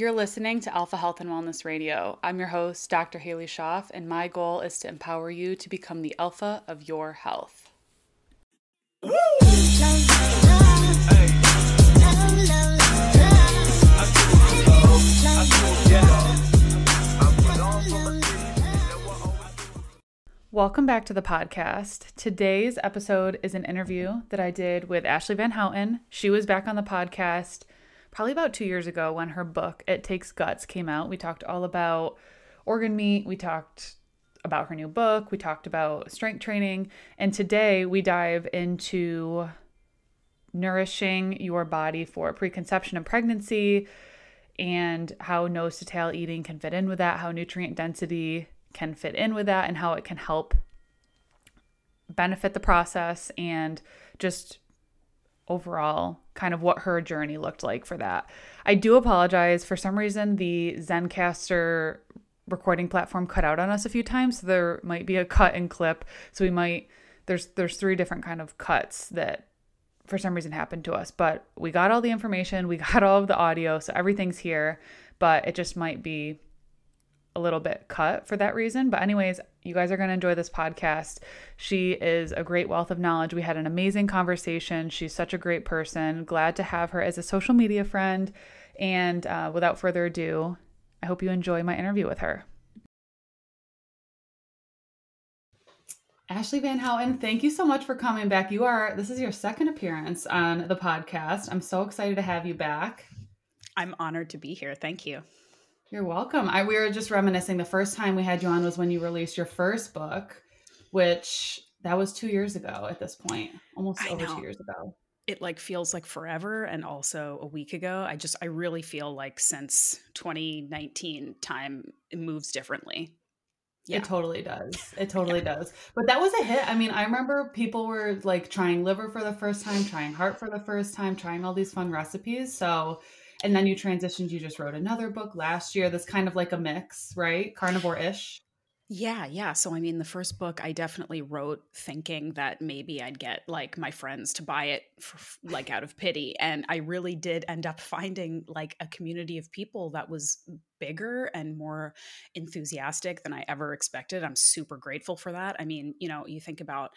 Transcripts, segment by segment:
You're listening to Alpha Health and Wellness Radio. I'm your host, Dr. Halie Schoff, and my goal is to empower you to become the alpha of your health. Welcome back to the podcast. Today's episode is an interview that I did with Ashleigh VanHouten. She was back on the podcast probably about two years ago when her book, It Takes Guts, came out. We talked all about organ meat. We talked about her new book. We talked about strength training. And today we dive into nourishing your body for preconception and pregnancy and how nose to tail eating can fit in with that, how nutrient density can fit in with that, and how it can help benefit the process and just overall kind of what her journey looked like for that. I do apologize. For some reason, the Zencastr recording platform cut out on us a few times. So there might be a cut and clip. So we might there's there's three different kind of cuts that for some reason happened to us. But we got all the information, we got all of the audio, so everything's here. But it just might be a little bit cut for that reason. But, anyways, you guys are going to enjoy this podcast. She is a great wealth of knowledge. We had an amazing conversation. She's such a great person. Glad to have her as a social media friend. And uh, without further ado, I hope you enjoy my interview with her. Ashleigh VanHouten, thank you so much for coming back. You are, this is your second appearance on the podcast. I'm so excited to have you back. I'm honored to be here. Thank you. You're welcome. I we were just reminiscing. The first time we had you on was when you released your first book, which that was two years ago at this point, almost I over know. two years ago. It like feels like forever, and also a week ago. I just I really feel like since 2019, time moves differently. Yeah. It totally does. It totally yeah. does. But that was a hit. I mean, I remember people were like trying liver for the first time, trying heart for the first time, trying all these fun recipes. So and then you transitioned, you just wrote another book last year that's kind of like a mix, right? Carnivore ish. Yeah, yeah. So, I mean, the first book I definitely wrote thinking that maybe I'd get like my friends to buy it, for, like out of pity. And I really did end up finding like a community of people that was bigger and more enthusiastic than I ever expected. I'm super grateful for that. I mean, you know, you think about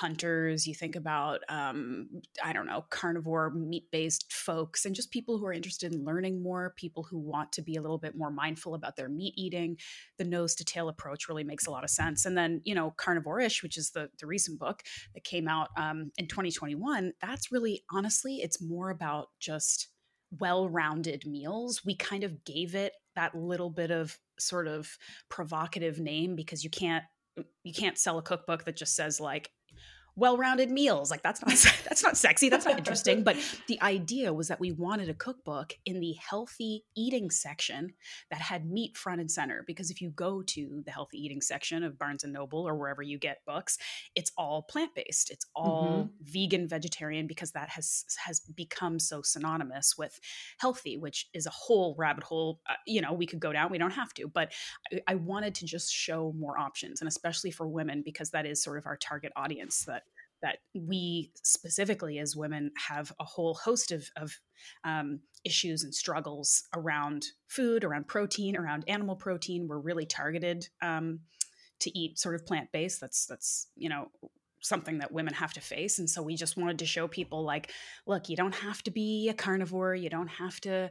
hunters, you think about, um, I don't know, carnivore, meat based folks, and just people who are interested in learning more, people who want to be a little bit more mindful about their meat eating. The nose to tail approach really makes a lot of sense. And then, you know, Carnivore ish, which is the, the recent book that came out um, in 2021, that's really, honestly, it's more about just well rounded meals. We kind of gave it that little bit of sort of provocative name because you can't you can't sell a cookbook that just says like well-rounded meals. Like that's not that's not sexy that's not interesting. But the idea was that we wanted a cookbook in the healthy eating section that had meat front and center. Because if you go to the healthy eating section of Barnes and Noble or wherever you get books it's all plant-based. It's all mm-hmm. vegan vegetarian because that has has become so synonymous with healthy which is a whole rabbit hole. Uh, you know we could go down we don't have to. But I, I wanted to just show more options and especially for women because that is sort of our target audience that that we specifically as women have a whole host of, of um, issues and struggles around food, around protein, around animal protein. We're really targeted um, to eat sort of plant based. That's that's you know something that women have to face and so we just wanted to show people like look you don't have to be a carnivore you don't have to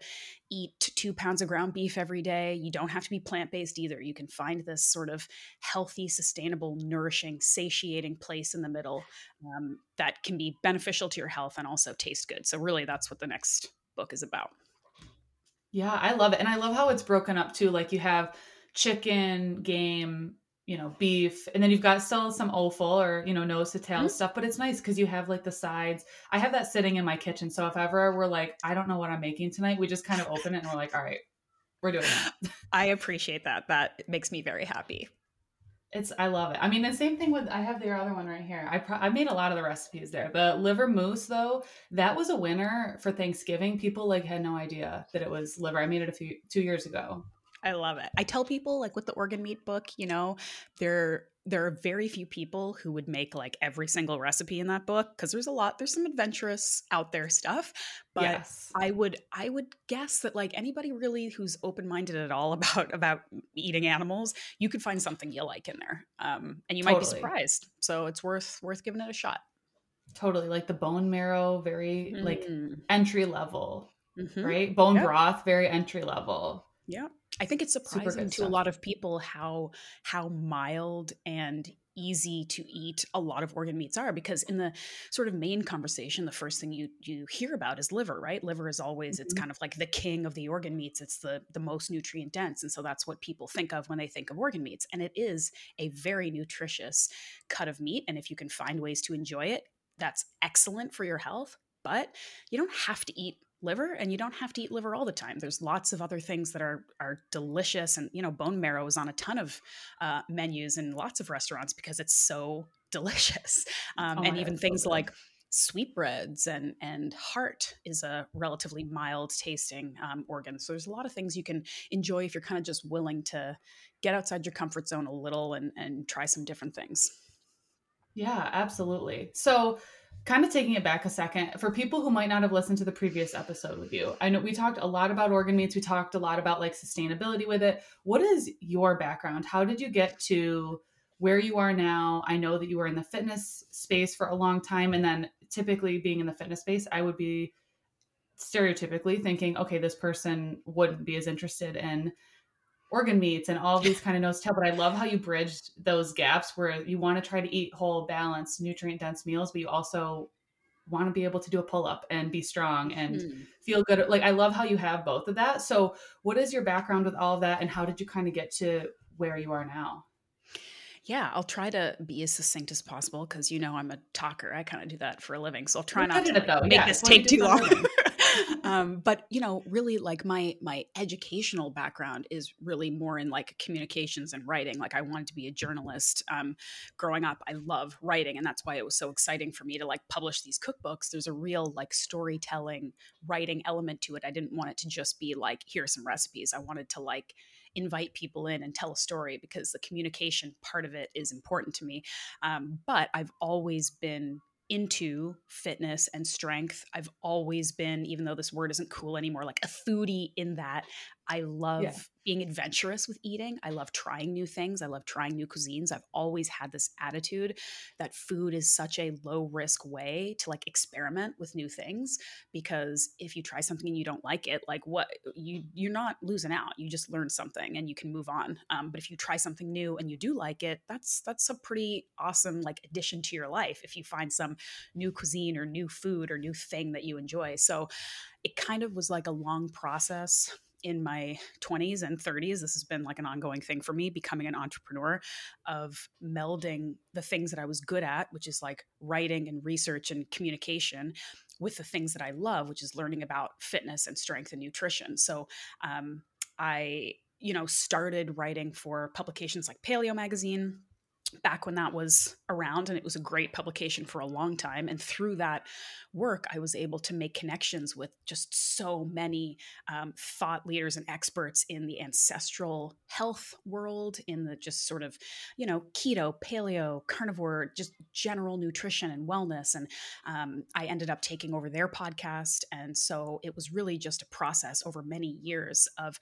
eat two pounds of ground beef every day you don't have to be plant-based either you can find this sort of healthy sustainable nourishing satiating place in the middle um, that can be beneficial to your health and also taste good. So really that's what the next book is about. Yeah i love it and i love how it's broken up too like you have chicken game you know, beef, and then you've got still some offal or you know nose to tail mm-hmm. stuff. But it's nice because you have like the sides. I have that sitting in my kitchen, so if ever we're like, I don't know what I'm making tonight, we just kind of open it and we're like, all right, we're doing that. I appreciate that. That makes me very happy. It's I love it. I mean, the same thing with I have the other one right here. I pro- I made a lot of the recipes there. The liver mousse though, that was a winner for Thanksgiving. People like had no idea that it was liver. I made it a few two years ago. I love it. I tell people like with the organ meat book, you know, there there are very few people who would make like every single recipe in that book because there's a lot there's some adventurous out there stuff but yes. i would i would guess that like anybody really who's open-minded at all about about eating animals you could find something you like in there um, and you totally. might be surprised so it's worth worth giving it a shot totally like the bone marrow very mm. like entry level mm-hmm. right bone yep. broth very entry level yeah I think it's surprising to stuff. a lot of people how how mild and easy to eat a lot of organ meats are because in the sort of main conversation the first thing you you hear about is liver right liver is always mm-hmm. it's kind of like the king of the organ meats it's the the most nutrient dense and so that's what people think of when they think of organ meats and it is a very nutritious cut of meat and if you can find ways to enjoy it that's excellent for your health but you don't have to eat liver and you don't have to eat liver all the time. There's lots of other things that are are delicious and you know bone marrow is on a ton of uh, menus in lots of restaurants because it's so delicious. Um, oh and even things so like sweetbreads and and heart is a relatively mild tasting um, organ. So there's a lot of things you can enjoy if you're kind of just willing to get outside your comfort zone a little and and try some different things. Yeah absolutely. So kind of taking it back a second for people who might not have listened to the previous episode with you i know we talked a lot about organ meats we talked a lot about like sustainability with it. What is your background? How did you get to where you are now? I know that you were in the fitness space for a long time and then typically being in the fitness space i would be stereotypically thinking okay this person wouldn't be as interested in organ meats and all these kind of nose tail. But I love how you bridged those gaps where you want to try to eat whole, balanced, nutrient dense meals, but you also want to be able to do a pull up and be strong and mm. feel good. Like I love how you have both of that. So, what is your background with all of that, and how did you kind of get to where you are now? Yeah, I'll try to be as succinct as possible because you know I'm a talker. I kind of do that for a living, so I'll try not to like, make yeah, this take too long. um, but you know, really, like my my educational background is really more in like communications and writing. Like I wanted to be a journalist. Um, growing up, I love writing, and that's why it was so exciting for me to like publish these cookbooks. There's a real like storytelling, writing element to it. I didn't want it to just be like here's some recipes. I wanted to like invite people in and tell a story because the communication part of it is important to me. Um, but I've always been into fitness and strength. I've always been, even though this word isn't cool anymore, like a foodie in that I love yeah. Being adventurous with eating. I love trying new things. I love trying new cuisines. I've always had this attitude that food is such a low risk way to like experiment with new things because if you try something and you don't like it, like what you you're not losing out. You just learn something and you can move on. Um, but if you try something new and you do like it, that's that's a pretty awesome like addition to your life if you find some new cuisine or new food or new thing that you enjoy. So it kind of was like a long process in my 20s and 30s this has been like an ongoing thing for me becoming an entrepreneur of melding the things that i was good at which is like writing and research and communication with the things that i love which is learning about fitness and strength and nutrition. So um, i you know started writing for publications like paleo magazine back when that was around and it was a great publication for a long time. And through that work i was able to make connections with just so many um, thought leaders and experts in the ancestral health world in the just sort of you know keto paleo carnivore just general nutrition and wellness. And um, i ended up taking over their podcast. And so it was really just a process over many years of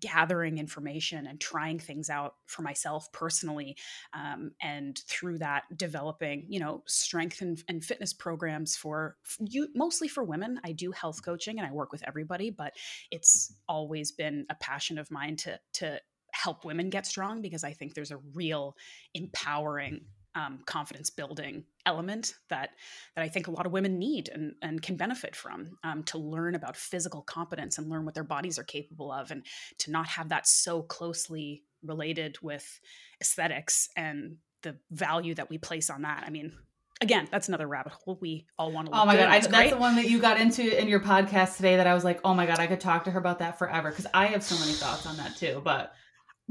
gathering information and trying things out for myself personally um, and through that developing you know strength and, and fitness programs for you mostly for women. I do health coaching and i work with everybody but it's always been a passion of mine to to help women get strong because i think there's a real empowering um, confidence building element that that I think a lot of women need and, and can benefit from um, to learn about physical competence and learn what their bodies are capable of and to not have that so closely related with aesthetics and the value that we place on that. I mean, again, that's another rabbit hole we all want to. Look at. Oh my god, I, that's the one that you got into in your podcast today. That I was like, oh my god, I could talk to her about that forever because I have so many thoughts on that too. But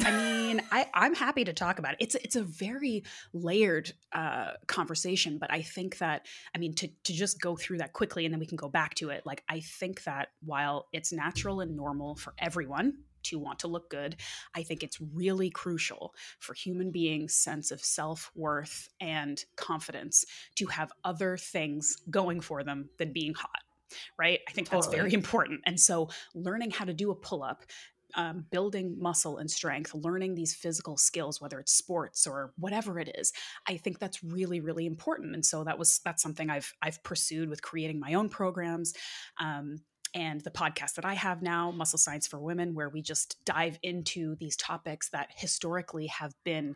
I mean, I, I'm happy to talk about it. It's it's a very layered uh, conversation, but I think that I mean to to just go through that quickly and then we can go back to it. Like I think that while it's natural and normal for everyone to want to look good. I think it's really crucial for human beings' sense of self worth and confidence to have other things going for them than being hot right? I think that's totally. very important. And so, learning how to do a pull up, um, building muscle and strength, learning these physical skills, whether it's sports or whatever it is, I think that's really, really important. And so that was that's something I've I've pursued with creating my own programs. Um, and the podcast that I have now, Muscle Science for Women, where we just dive into these topics that historically have been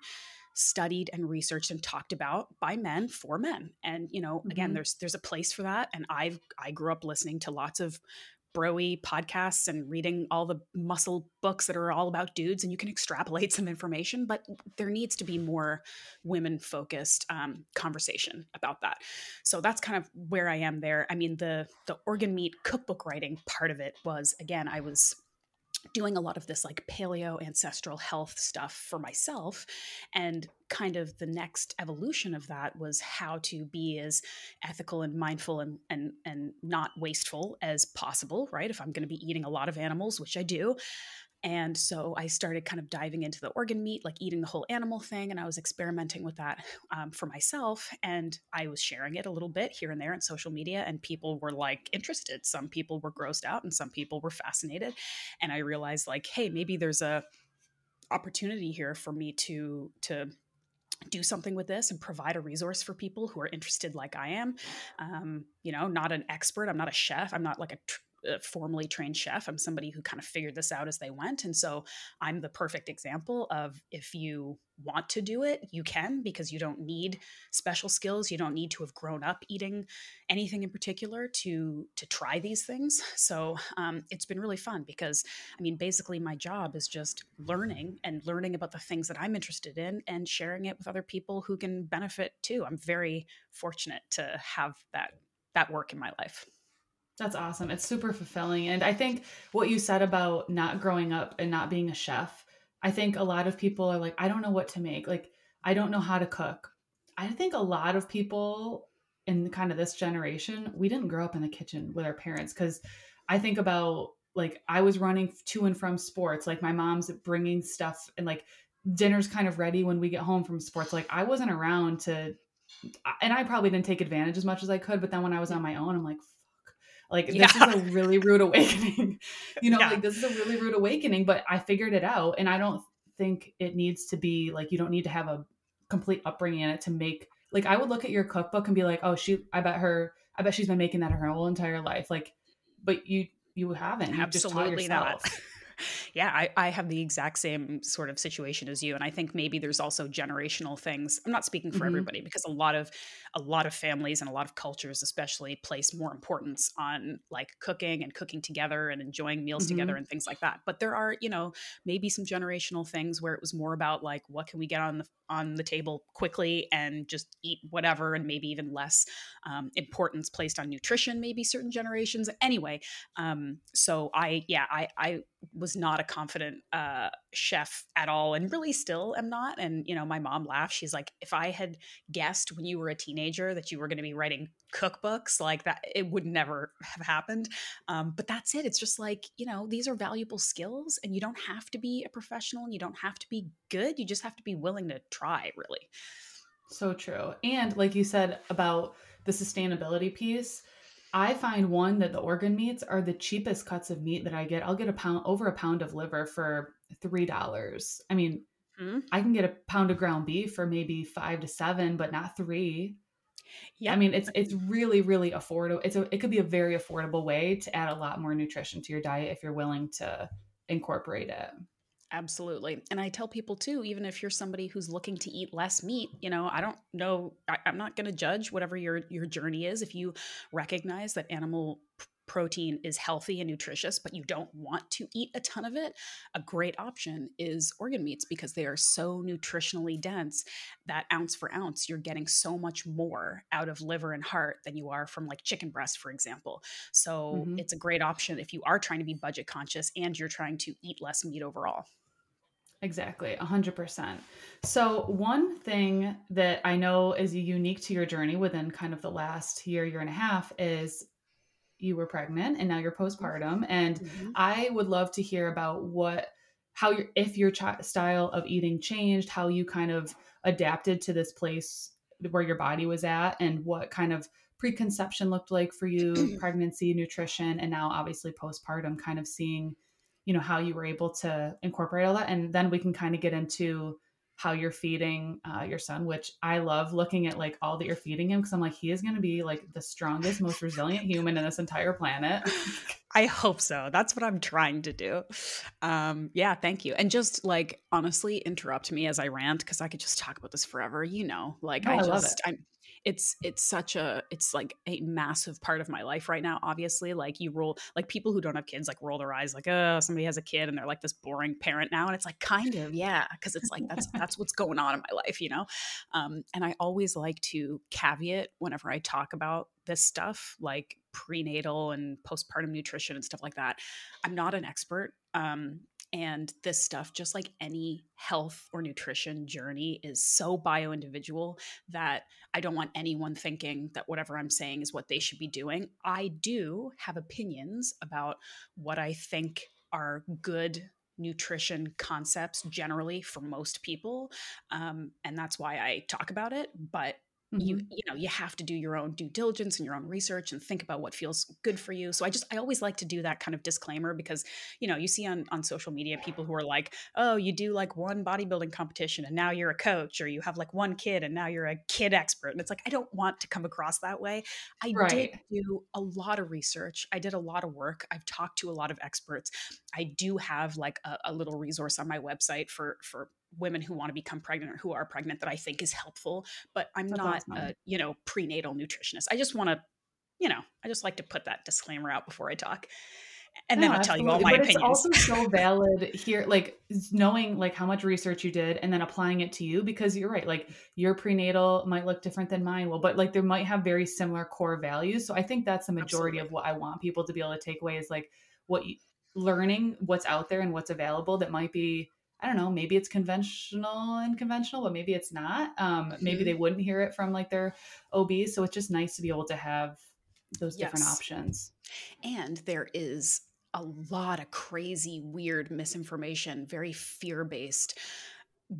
studied and researched and talked about by men for men and you know again mm-hmm. there's there's a place for that and i've i grew up listening to lots of broy podcasts and reading all the muscle books that are all about dudes and you can extrapolate some information but there needs to be more women focused um, conversation about that. So that's kind of where i am there. I mean the the organ meat cookbook writing part of it was again i was doing a lot of this like paleo ancestral health stuff for myself and kind of the next evolution of that was how to be as ethical and mindful and and and not wasteful as possible right? If i'm going to be eating a lot of animals which i do and so I started kind of diving into the organ meat, like eating the whole animal thing. And I was experimenting with that um, for myself. And I was sharing it a little bit here and there on social media. And people were like interested. Some people were grossed out and some people were fascinated. And I realized, like, hey, maybe there's a opportunity here for me to, to, do something with this and provide a resource for people who are interested like i am um, you know not an expert i'm not a chef i'm not like a tr- a formally trained chef. I'm somebody who kind of figured this out as they went. And so I'm the perfect example of if you want to do it, you can because you don't need special skills. You don't need to have grown up eating anything in particular to to try these things. So um, it's been really fun because I mean, basically, my job is just learning and learning about the things that I'm interested in and sharing it with other people who can benefit too. I'm very fortunate to have that that work in my life. That's awesome. It's super fulfilling. And I think what you said about not growing up and not being a chef, I think a lot of people are like, I don't know what to make. Like, I don't know how to cook. I think a lot of people in kind of this generation, we didn't grow up in the kitchen with our parents because I think about like I was running to and from sports, like my mom's bringing stuff and like dinner's kind of ready when we get home from sports. Like I wasn't around to, and I probably didn't take advantage as much as I could. But then when I was on my own, I'm like, like yeah. this is a really rude awakening. you know, yeah. like this is a really rude awakening, but I figured it out and I don't think it needs to be like you don't need to have a complete upbringing in it to make like I would look at your cookbook and be like, "Oh, she I bet her I bet she's been making that her whole entire life." Like but you you haven't. You Absolutely not. yeah, I, I have the exact same sort of situation as you. And I think maybe there's also generational things. I'm not speaking for mm-hmm. everybody because a lot of a lot of families and a lot of cultures especially place more importance on like cooking and cooking together and enjoying meals mm-hmm. together and things like that. But there are, you know, maybe some generational things where it was more about like what can we get on the on the table quickly and just eat whatever and maybe even less um, importance placed on nutrition maybe certain generations anyway um, so i yeah i i was not a confident uh, chef at all and really still am not and you know my mom laughed she's like if i had guessed when you were a teenager that you were going to be writing cookbooks like that it would never have happened. Um, but that's it. It's just like you know these are valuable skills and you don't have to be a professional and you don't have to be good. You just have to be willing to try really. So true. And like you said about the sustainability piece I find one that the organ meats are the cheapest cuts of meat that I get. I'll get a pound over a pound of liver for three dollars. I mean, mm-hmm. I can get a pound of ground beef for maybe five to seven, but not three. Yeah, I mean it's it's really really affordable. It's a it could be a very affordable way to add a lot more nutrition to your diet if you're willing to incorporate it. Absolutely. And I tell people too, even if you're somebody who's looking to eat less meat, you know, I don't know, I, am not going to judge whatever your, your journey is. If you recognize that animal protein is healthy and nutritious, but you don't want to eat a ton of it, a great option is organ meats because they are so nutritionally dense that ounce for ounce, you're getting so much more out of liver and heart than you are from like chicken breast, for example. So mm-hmm. it's a great option if you are trying to be budget conscious and you're trying to eat less meat overall. Exactly, 100%. So, one thing that I know is unique to your journey within kind of the last year, year and a half is you were pregnant and now you're postpartum. And mm-hmm. I would love to hear about what, how your, if your ch- style of eating changed, how you kind of adapted to this place where your body was at, and what kind of preconception looked like for you, pregnancy, nutrition, and now obviously postpartum, kind of seeing, you know, how you were able to incorporate all that. And then we can kind of get into how you're feeding uh, your son, which I love looking at like all that you're feeding him because I'm like, he is going to be like the strongest, most resilient human in this entire planet. I hope so. That's what I'm trying to do. Um, yeah, thank you. And just like honestly, interrupt me as I rant because I could just talk about this forever. You know, like no, I, I just, I'm, it's it's such a it's like a massive part of my life right now obviously like you roll like people who don't have kids like roll their eyes like oh somebody has a kid and they're like this boring parent now and it's like kind of yeah because it's like that's that's what's going on in my life you know? Um, and i always like to caveat whenever i talk about this stuff like prenatal and postpartum nutrition and stuff like that i'm not an expert um, and this stuff, just like any health or nutrition journey, is so bio individual that I don't want anyone thinking that whatever I'm saying is what they should be doing. I do have opinions about what I think are good nutrition concepts generally for most people. Um, and that's why I talk about it. But Mm-hmm. you you know you have to do your own due diligence and your own research and think about what feels good for you. So i just i always like to do that kind of disclaimer because you know you see on on social media people who are like oh you do like one bodybuilding competition and now you're a coach or you have like one kid and now you're a kid expert. And it's like i don't want to come across that way. I right. did do a lot of research. I did a lot of work. I've talked to a lot of experts. I do have like a, a little resource on my website for for women who want to become pregnant or who are pregnant that I think is helpful. But I'm That's not awesome. a you know prenatal nutritionist. I just want to, you know, I just like to put that disclaimer out before I talk. And then I'll tell you all my but opinions. It's also so valid here, like knowing like how much research you did and then applying it to you because you're right. Like your prenatal might look different than mine will, but like there might have very similar core values. So I think that's the majority Absolutely. of what I want people to be able to take away is like what you, learning what's out there and what's available that might be I don't know, maybe it's conventional and conventional, but maybe it's not. Um, mm-hmm. Maybe they wouldn't hear it from like their OB. So it's just nice to be able to have those yes. different options. And there is a lot of crazy, weird misinformation, very fear based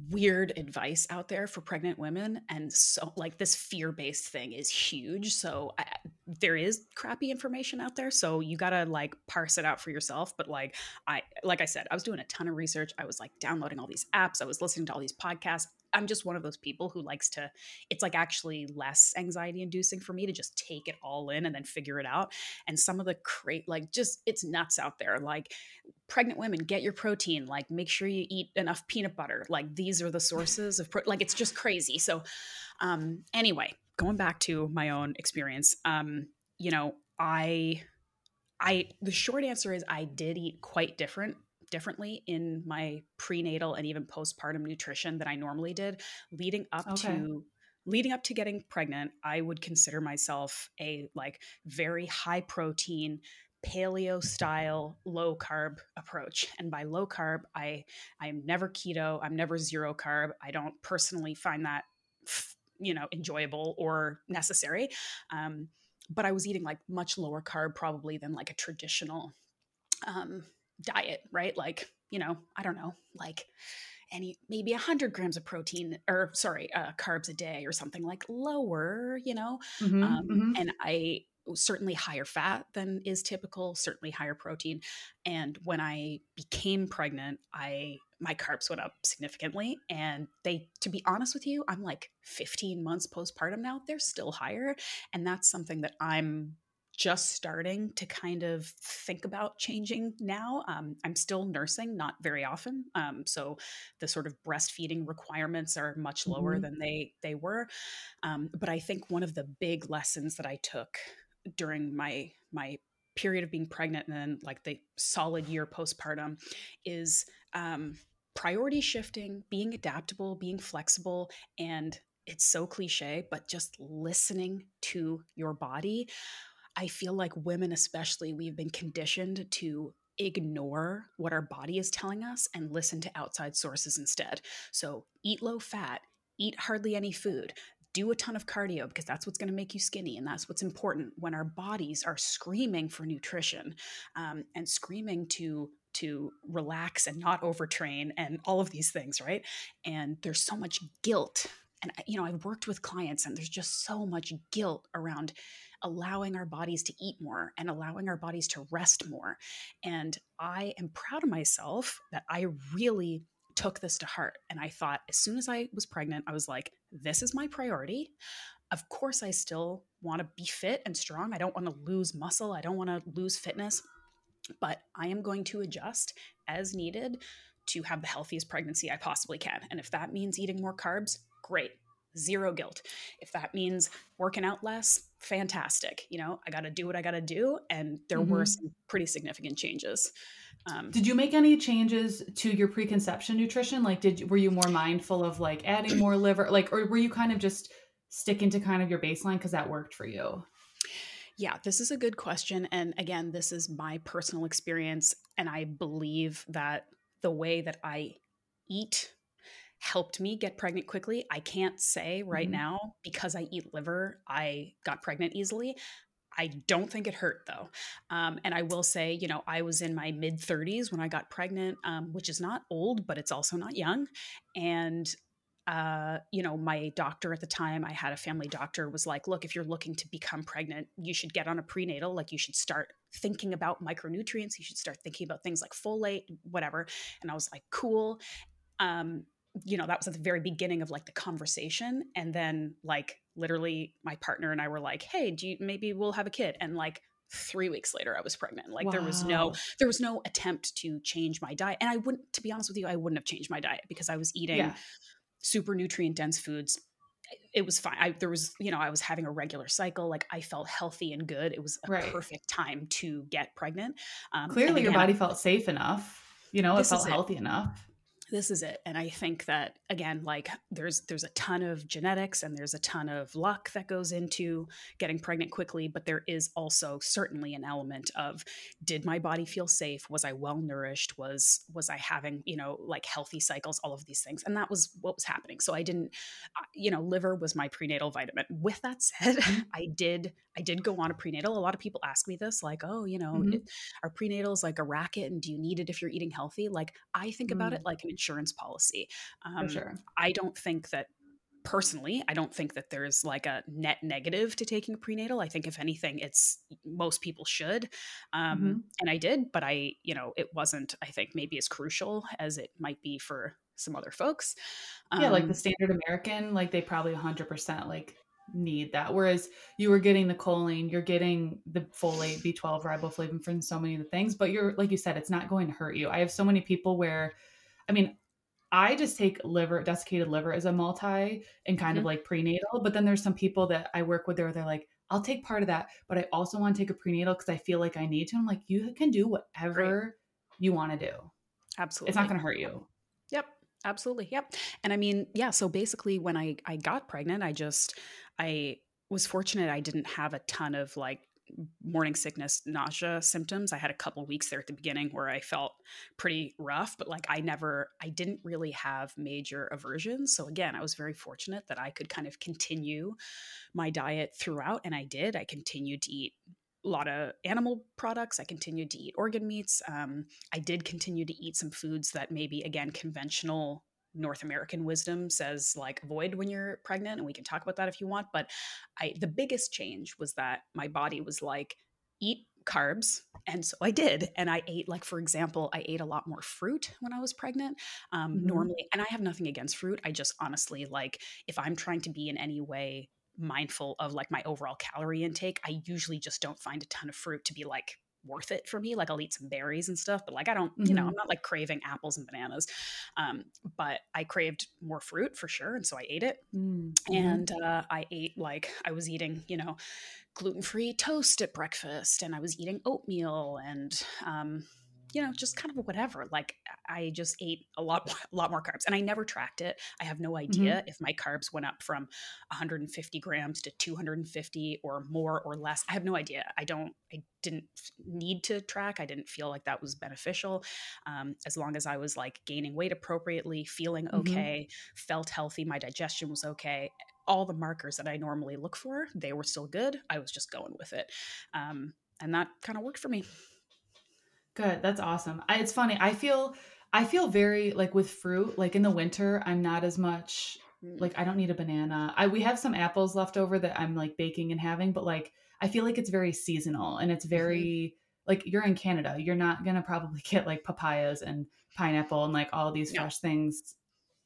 weird advice out there for pregnant women and so like this fear-based thing is huge so I, there is crappy information out there so you got to like parse it out for yourself but like i like i said i was doing a ton of research i was like downloading all these apps i was listening to all these podcasts I'm just one of those people who likes to, it's like actually less anxiety inducing for me to just take it all in and then figure it out. And some of the crate, like just, it's nuts out there. Like pregnant women, get your protein, like make sure you eat enough peanut butter. Like these are the sources of, pro- like it's just crazy. So, um, anyway, going back to my own experience, um, you know, I, I, the short answer is I did eat quite different differently in my prenatal and even postpartum nutrition than I normally did. Leading up okay. to leading up to getting pregnant i would consider myself a like very high protein paleo style low carb approach. And by low carb i i'm never keto i'm never zero carb. I don't personally find that you know enjoyable or necessary. Um, but i was eating like much lower carb probably than like a traditional um, diet, right? Like, you know, I don't know, like any maybe 100 grams of protein or sorry, uh, carbs a day or something like lower, you know. Mm-hmm, um, mm-hmm. And I certainly higher fat than is typical, certainly higher protein. And when I became pregnant, I my carbs went up significantly and they to be honest with you, I'm like 15 months postpartum now, they're still higher and that's something that I'm just starting to kind of think about changing now. Um, I'm still nursing, not very often, um, so the sort of breastfeeding requirements are much lower mm-hmm. than they they were. Um, but I think one of the big lessons that I took during my my period of being pregnant and then like the solid year postpartum is um, priority shifting, being adaptable, being flexible, and it's so cliche, but just listening to your body I feel like women, especially, we've been conditioned to ignore what our body is telling us and listen to outside sources instead. So eat low fat, eat hardly any food. do a ton of cardio because that's what's going to make you skinny and that's what's important when our bodies are screaming for nutrition um, and screaming to to relax and not overtrain and all of these things right and there's so much guilt and you know i've worked with clients and there's just so much guilt around allowing our bodies to eat more and allowing our bodies to rest more and i am proud of myself that i really took this to heart. And I thought, as soon as I was pregnant, I was like, this is my priority. Of course, I still want to be fit and strong. I don't want to lose muscle. I don't want to lose fitness, but I am going to adjust as needed to have the healthiest pregnancy I possibly can. And if that means eating more carbs, great. Zero guilt. If that means working out less, fantastic. You know, I got to do what I got to do. And there mm-hmm. were some pretty significant changes. Um, did you make any changes to your preconception nutrition? Like, did were you more mindful of like adding more liver, like, or were you kind of just sticking to kind of your baseline because that worked for you? Yeah, this is a good question, and again, this is my personal experience, and I believe that the way that I eat helped me get pregnant quickly. I can't say right mm-hmm. now because I eat liver, I got pregnant easily. I don't think it hurt though. Um, and I will say, you know, I was in my mid 30s when I got pregnant, um, which is not old, but it's also not young. And, uh, you know, my doctor at the time, I had a family doctor, was like, look, if you're looking to become pregnant, you should get on a prenatal. Like, you should start thinking about micronutrients. You should start thinking about things like folate, whatever. And I was like, cool. Um, you know that was at the very beginning of like the conversation and then like literally my partner and i were like hey do you maybe we'll have a kid and like three weeks later i was pregnant like wow. there was no there was no attempt to change my diet and i wouldn't to be honest with you i wouldn't have changed my diet because i was eating yeah. super nutrient dense foods it was fine I, there was you know i was having a regular cycle like i felt healthy and good it was a right. perfect time to get pregnant um, clearly again, your body felt safe enough you know it felt healthy it. enough this is it. And i think that again like there's there's a ton of genetics and there's a ton of luck that goes into getting pregnant quickly but there is also certainly an element of did my body feel safe? Was i well nourished? Was was i having you know like healthy cycles? All of these things. And that was what was happening. So i didn't you know liver was my prenatal vitamin. With that said mm-hmm. i did i did go on a prenatal. A lot of people ask me this like oh you know mm-hmm. it, prenatals like a racket? And do you need it if you're eating healthy? Like i think mm-hmm. about it mm. like an insurance policy. Um, sure. I don't think that personally i don't think that there's like a net negative to taking prenatal i think if anything it's most people should um, mm-hmm. and i did but i you know it wasn't i think maybe as crucial as it might be for some other folks um, yeah like the um, standard american like they probably 100% like need that whereas you were getting the choline you're getting the folate b12 riboflavin from so many of the things but you're like you said it's not going to hurt you i have so many people where I mean, I just take liver, desiccated liver as a multi and kind mm-hmm. of like prenatal. But then there's some people that I work with where they're like, I'll take part of that, but I also want to take a prenatal because I feel like I need to. I'm like, you can do whatever right. you want to do. Absolutely. It's not going to hurt you. Yep. Absolutely. Yep. And I mean, yeah. So basically, when I I got pregnant, I just I was fortunate. I didn't have a ton of like morning sickness, nausea symptoms. I had a couple weeks there at the beginning where I felt pretty rough, but like I never, I didn't really have major aversions. So again, I was very fortunate that I could kind of continue my diet throughout, and I did. I continued to eat a lot of animal products. I continued to eat organ meats. Um, I did continue to eat some foods that maybe, again, conventional North American wisdom says like avoid when you're pregnant and we can talk about that if you want but I the biggest change was that my body was like eat carbs and so I did and I ate like for example I ate a lot more fruit when I was pregnant um mm-hmm. normally and I have nothing against fruit I just honestly like if I'm trying to be in any way mindful of like my overall calorie intake I usually just don't find a ton of fruit to be like worth it for me. Like I'll eat some berries and stuff, but like I don't, mm-hmm. you know, I'm mm-hmm. not like craving apples and bananas. Um, but I craved more fruit for sure, and so I ate it. Mm-hmm. And uh, I ate like I was eating, you know, gluten free toast at breakfast, and I was eating oatmeal and um, you know, just kind of whatever. Like I just ate a lot, a lot more carbs, and I never tracked it. I have no idea mm-hmm. if my carbs went up from 150 grams to 250 or more or less. I have no idea. I don't. I didn't need to track. I didn't feel like that was beneficial. Um, as long as I was like gaining weight appropriately, feeling mm-hmm. okay, mm-hmm. felt healthy, my digestion was okay. all the markers that I normally look for, they were still good. I was just going with it. Um, and that kind of worked for me. Good. That's awesome. I, it's funny. I feel I feel very like with fruit, like in the winter, I'm not as much mm. like I don't need a banana. I we have some apples left over that I'm like baking and having, but like I feel like it's very seasonal and it's very mm-hmm. like you're in Canada. You're not gonna probably get like papayas and pineapple and like all these fresh things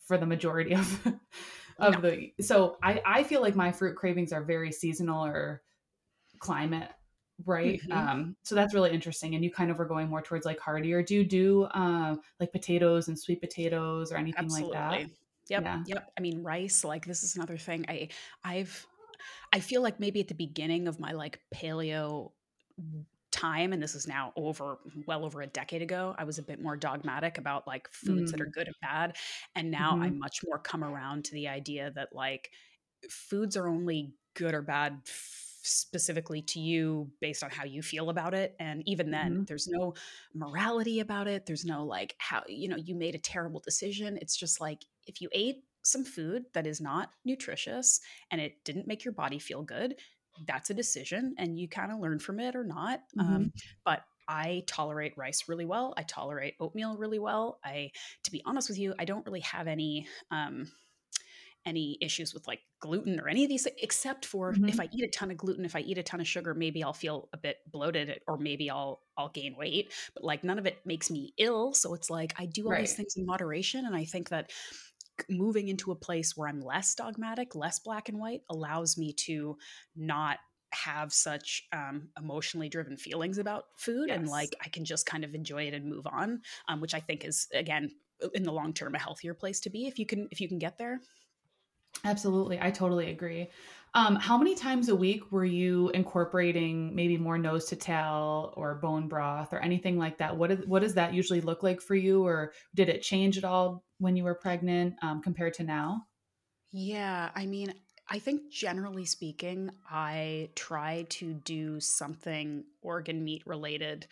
for the majority of of no. the so I I feel like my fruit cravings are very seasonal or climate right mm-hmm. um so that's really interesting and you kind of were going more towards like heartier do you do uh, like potatoes and sweet potatoes or anything Absolutely. like that yep yeah. yep i mean rice like this is another thing i i've i feel like maybe at the beginning of my like paleo time and this is now over well over a decade ago i was a bit more dogmatic about like foods mm. that are mm. good and bad and now mm-hmm. i much more come around to the idea that like foods are only good or bad specifically to you based on how you feel about it and even then mm-hmm. there's no morality about it there's no like how you know you made a terrible decision it's just like if you ate some food that is not nutritious and it didn't make your body feel good that's a decision and you kind of learn from it or not um, mm-hmm. um, but I tolerate rice really well. I tolerate oatmeal really well. I, to be honest with you, I don't really have any um, any issues with like gluten or any of these except for mm-hmm. if i eat a ton of gluten if i eat a ton of sugar maybe i'll feel a bit bloated or maybe i'll i'll gain weight but like none of it makes me ill so it's like i do all right. these things in moderation and i think that moving into a place where i'm less dogmatic less black and white allows me to not have such um, emotionally driven feelings about food yes. and like i can just kind of enjoy it and move on um, which i think is again in the long term a healthier place to be if you can if you can get there Absolutely. I totally agree. Um, how many times a week were you incorporating maybe more nose to tail or bone broth or anything like that? What, is, what does that usually look like for you? Or did it change at all when you were pregnant um, compared to now? Yeah. I mean, I think generally speaking, I try to do something organ meat related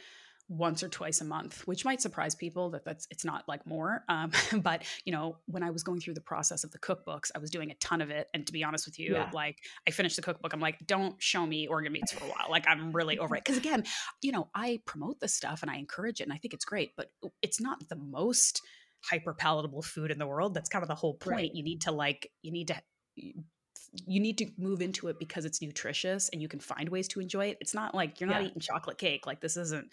once or twice a month, which might surprise people that that's it's not like more. Um, but you know, when I was going through the process of the cookbooks, I was doing a ton of it. And to be honest with you, yeah. like I finished the cookbook, I'm like, don't show me organ meats for a while. Like I'm really over it because again, you know, I promote this stuff and I encourage it, and I think it's great, but it's not the most hyper palatable food in the world. That's kind of the whole point. Right. You need to like you need to you need to move into it because it's nutritious and you can find ways to enjoy it. It's not like you're not yeah. eating chocolate cake. Like this isn't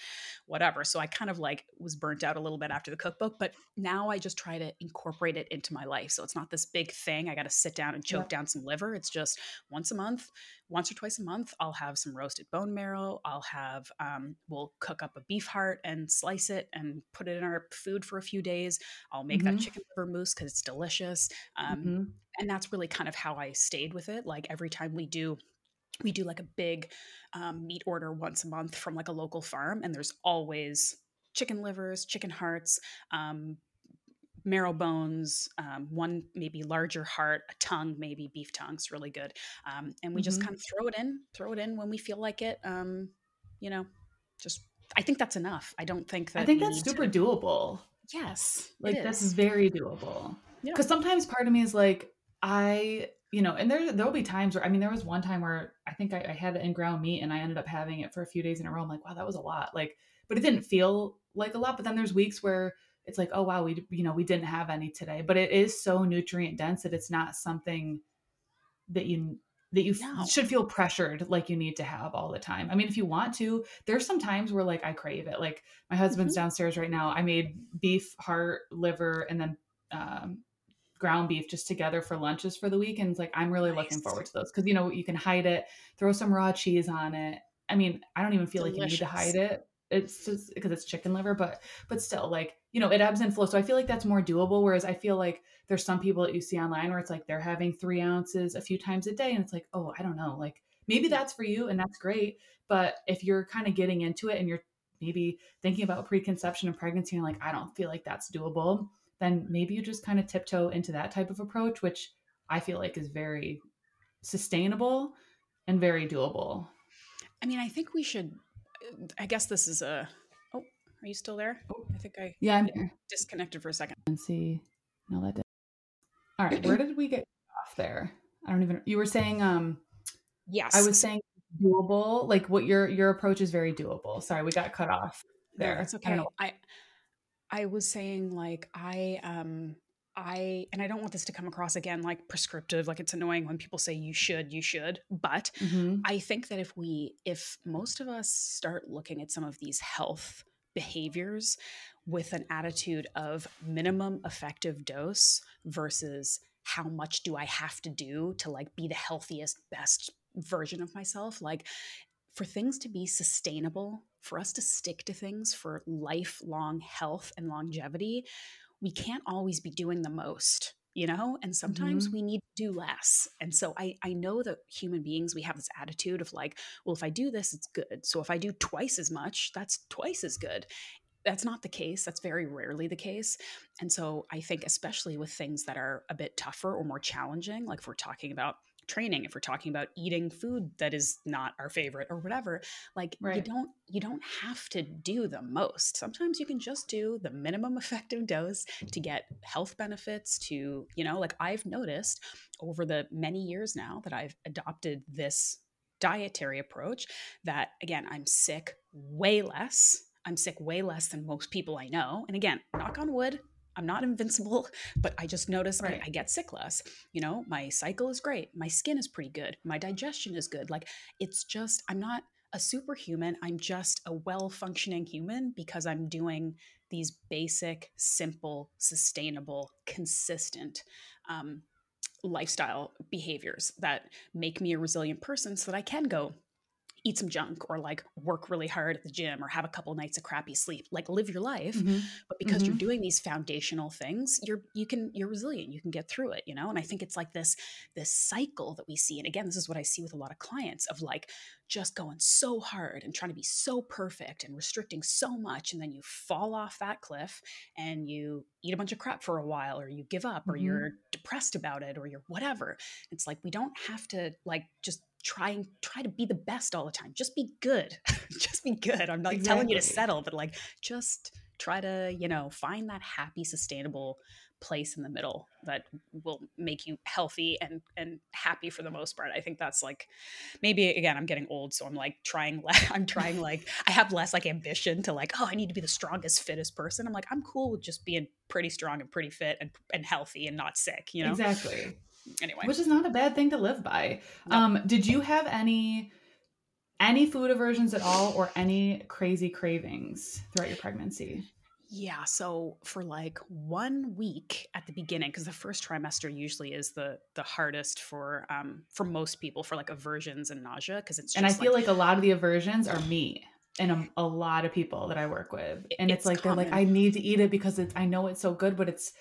whatever. So I kind of like was burnt out a little bit after the cookbook, but now I just try to incorporate it into my life. So it's not this big thing. I got to sit down and choke yeah. down some liver. It's just once a month, once or twice a month, I'll have some roasted bone marrow. I'll have, um, we'll cook up a beef heart and slice it and put it in our food for a few days. I'll make mm-hmm. that chicken liver mousse because it's delicious. Um, mm-hmm and that's really kind of how I stayed with it. Like every time we do we do like a big um, meat order once a month from like a local farm and there's always chicken livers chicken hearts um, marrow bones um, one maybe larger heart a tongue maybe beef tongues really good um, and we mm-hmm. just kind of throw it in throw it in when we feel like it um, you know just i think that's enough i don't think that i think that's super to... doable yes like that's very doable because yeah. sometimes part of me is like I, you know, and there there'll be times where I mean, there was one time where I think I, I had it in ground meat and I ended up having it for a few days in a row. I'm like, wow, that was a lot. Like, but it didn't feel like a lot. But then there's weeks where it's like, oh wow, we you know we didn't have any today. But it is so nutrient dense that it's not something that you that you no. should feel pressured like you need to have all the time. I mean, if you want to, there's some times where like I crave it. Like my husband's mm-hmm. downstairs right now. I made beef, heart, liver, and then um, ground beef just together for lunches for the weekends like i'm really nice. looking forward to those because you know you can hide it throw some raw cheese on it i mean i don't even feel Delicious. like you need to hide it it's just because it's chicken liver but but still like you know it ebbs and flows so i feel like that's more doable whereas i feel like there's some people that you see online where it's like they're having three ounces a few times a day and it's like oh i don't know like maybe that's for you and that's great but if you're kind of getting into it and you're maybe thinking about preconception and pregnancy and like i don't feel like that's doable then maybe you just kind of tiptoe into that type of approach, which I feel like is very sustainable and very doable. I mean, I think we should. I guess this is a. Are you still there? Oh, I think I. Yeah, I'm here. Disconnected for a second. And see. No, that did. All right, where did we get off there? I don't even. You were saying um. Yes. I was saying doable. Like what your your approach is very doable. Sorry, we got cut off there. No, it's okay. I, I I was saying like I um I and I don't want this to come across again like prescriptive like it's annoying when people say you should you should but mm-hmm. I think that if we if most of us start looking at some of these health behaviors with an attitude of minimum effective dose versus how much do I have to do to like be the healthiest best version of myself? Like for things to be sustainable for us to stick to things for lifelong health and longevity we can't always be doing the most you know and sometimes mm-hmm. we need to do less. And so i i know that human beings we have this attitude of like well if i do this it's good. So if i do twice as much that's twice as good. That's not the case. That's very rarely the case. And so i think especially with things that are a bit tougher or more challenging like if we're talking about training if we're talking about eating food that is not our favorite or whatever like right. you don't you don't have to do the most sometimes you can just do the minimum effective dose to get health benefits to you know like i've noticed over the many years now that i've adopted this dietary approach that again i'm sick way less I'm sick way less than most people I know. And again, knock on wood, I'm not invincible, but I just notice right. I, I, get sick less. You know, my cycle is great. My skin is pretty good. My digestion is good. Like it's just, I'm not a superhuman. I'm just a well functioning human because I'm doing these basic, simple, sustainable, consistent um, lifestyle behaviors that make me a resilient person so that I can go eat some junk or like work really hard at the gym or have a couple nights of crappy sleep like live your life mm-hmm. but because mm-hmm. you're doing these foundational things you're you can you're resilient you can get through it you know and i think it's like this this cycle that we see and again this is what i see with a lot of clients of like just going so hard and trying to be so perfect and restricting so much and then you fall off that cliff and you eat a bunch of crap for a while or you give up or mm-hmm. you're depressed about it or you're whatever it's like we don't have to like just try and try to be the best all the time. Just be good. just be good. I'm not exactly. telling you to settle, but like just try to, you know, find that happy, sustainable place in the middle that will make you healthy and and happy for the most part. I think that's like maybe again I'm getting old so I'm like trying I'm trying like I have less like ambition to like oh I need to be the strongest fittest person. I'm like I'm cool with just being pretty strong and pretty fit and and healthy and not sick, you know. Exactly anyway which is not a bad thing to live by no. um did you have any any food aversions at all or any crazy cravings throughout your pregnancy yeah so for like one week at the beginning because the first trimester usually is the the hardest for um for most people for like aversions and nausea because it's and i feel like, like, a lot of the aversions are me and a, a lot of people that i work with and it's, it's like common. they're like i need to eat it because it's i know it's so good but it's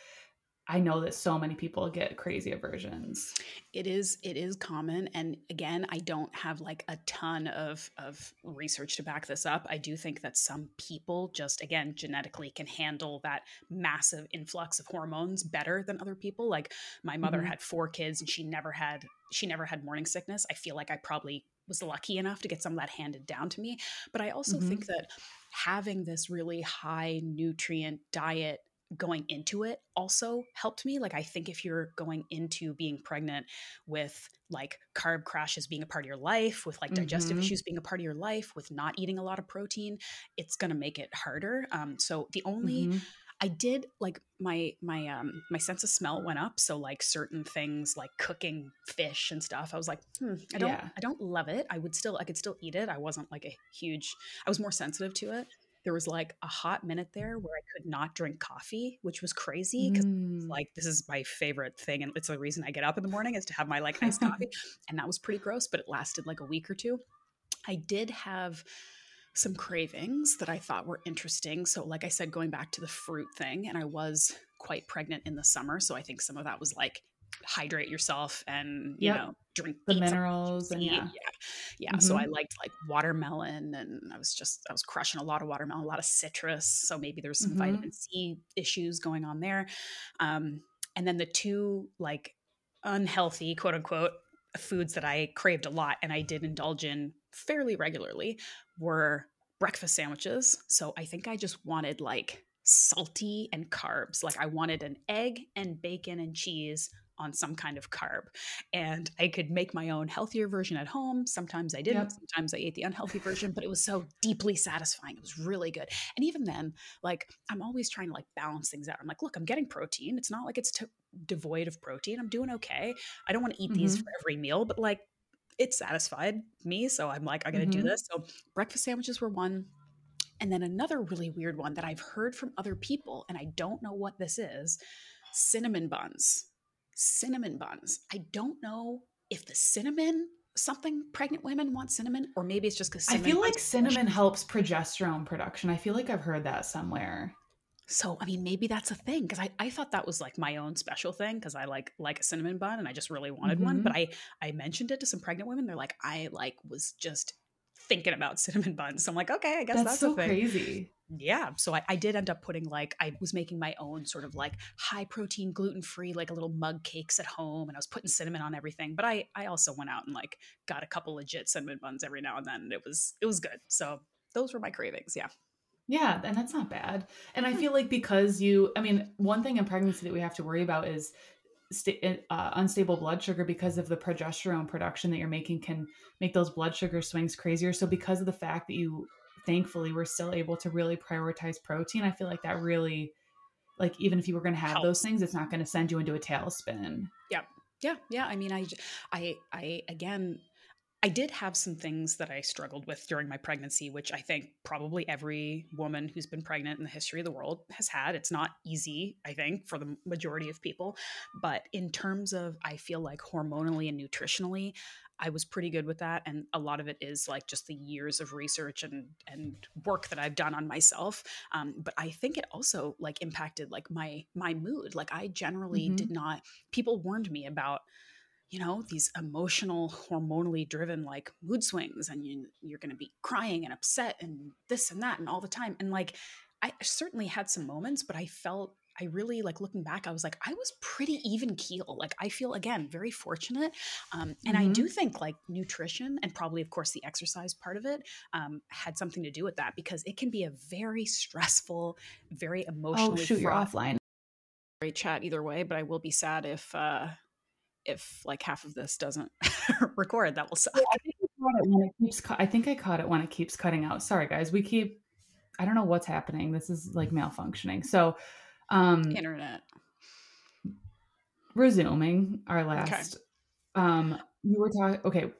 I know that so many people get crazy aversions. It is it is common and again I don't have like a ton of of research to back this up. I do think that some people just again genetically can handle that massive influx of hormones better than other people. Like my mother mm-hmm. had four kids and she never had she never had morning sickness. I feel like I probably was lucky enough to get some of that handed down to me, but I also mm-hmm. think that having this really high nutrient diet going into it also helped me. Like, I think if you're going into being pregnant with like carb crashes being a part of your life, with like digestive mm-hmm. issues being a part of your life, with not eating a lot of protein, it's going to make it harder. Um, so the only mm-hmm. I did like my my um my sense of smell went up. So like certain things like cooking fish and stuff, I was like, hmm, I don't yeah. I don't love it. I would still I could still eat it. I wasn't like a huge I was more sensitive to it there was like a hot minute there where I could not drink coffee, which was crazy because mm. like this is my favorite thing, and it's the reason I get up in the morning is to have my like iced coffee, and that was pretty gross, but it lasted like a week or two. I did have some cravings that I thought were interesting. So, like I said, going back to the fruit thing, and I was quite pregnant in the summer, so I think some of that was like hydrate yourself and you yep. know drink the minerals and yeah yeah, yeah. Mm-hmm. so i liked like watermelon and i was just i was crushing a lot of watermelon a lot of citrus so maybe there's some mm-hmm. vitamin c issues going on there um, and then the two like unhealthy quote unquote foods that i craved a lot and i did indulge in fairly regularly were breakfast sandwiches so i think i just wanted like salty and carbs like i wanted an egg and bacon and cheese on some kind of carb. And I could make my own healthier version at home. Sometimes I didn't. Yep. Sometimes I ate the unhealthy version, but it was so deeply satisfying. It was really good. And even then, like I'm always trying to like balance things out. I'm like, look, I'm getting protein. It's not like it's t- devoid of protein. I'm doing okay. I don't want to eat mm-hmm. these for every meal, but like it satisfied me. So I'm like, I gotta mm-hmm. do this. So breakfast sandwiches were one. And then another really weird one that I've heard from other people, and I don't know what this is cinnamon buns. Cinnamon buns. I don't know if the cinnamon something pregnant women want cinnamon or maybe it's just because i feel like cinnamon helps progesterone production i feel like i've heard that somewhere so I mean, maybe that's a thing because I, I thought that was like my own special thing because I like like a cinnamon bun and I just really wanted mm-hmm. one. But I I mentioned it to some pregnant women. They're like, I like was just thinking about cinnamon buns. So I'm like, okay, I guess that's, that's so crazy. Yeah. So I, I did end up putting like I was making my own sort of like high protein, gluten free, like a little mug cakes at home, and I was putting cinnamon on everything. But I I also went out and like got a couple legit cinnamon buns every now and then. And it was it was good. So those were my cravings. Yeah. Yeah, and that's not bad. And I mm-hmm. feel like because you, I mean, one thing in pregnancy that we have to worry about is sta- uh, unstable blood sugar because of the progesterone production that you're making can make those blood sugar swings crazier. So because of the fact that you, thankfully, were still able to really prioritize protein, I feel like that really, like even if you were going to have Helps. those things, it's not going to send you into a tailspin. Yeah. Yeah, yeah. I mean, I, I, I again, I did have some things that I struggled with during my pregnancy, which I think probably every woman who's been pregnant in the history of the world has had. It's not easy, I think, for the majority of people. But in terms of, I feel like hormonally and nutritionally, I was pretty good with that. And a lot of it is like just the years of research and, and work that I've done on myself. Um, but I think it also like impacted like my, my mood. Like I generally mm-hmm. did not, people warned me about, you know these emotional hormonally driven like mood swings and you, you're going to be crying and upset and this and that and all the time and like i certainly had some moments but i felt i really like looking back i was like i was pretty even keel like i feel again very fortunate um, and mm-hmm. i do think like nutrition and probably of course the exercise part of it um, had something to do with that because it can be a very stressful very emotionally oh, shoot you're offline great chat either way but i will be sad if uh if like half of this doesn't record, that will suck. Yeah, I think I caught it when it keeps. I think I caught it when it keeps cutting out. Sorry, guys. We keep. I don't know what's happening. This is like malfunctioning. So, um, internet. Resuming our last. Okay. Um, you were talking. Okay.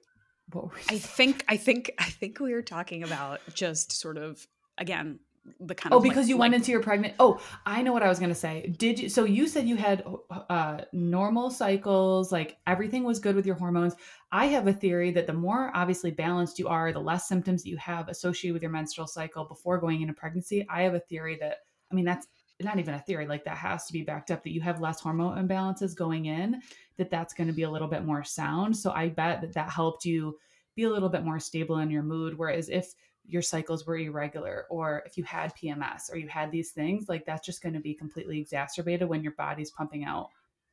What were I think. I think. I think we were talking about just sort of again the kind oh, of because like, you like, went into your pregnant. Oh, I know what I was gonna say. Did you? So you said you had uh, normal cycles, like everything was good with your hormones. I have a theory that the more obviously balanced you are, the less symptoms that you have associated with your menstrual cycle before going into pregnancy. I have a theory that I mean that's not even a theory like that has to be backed up that you have less hormone imbalances going in that that's going to be a little bit more sound so i bet that that helped you be a little bit more stable in your mood whereas if your cycles were irregular or if you had PMS or you had these things, like that's just going to be completely exacerbated when your body's pumping out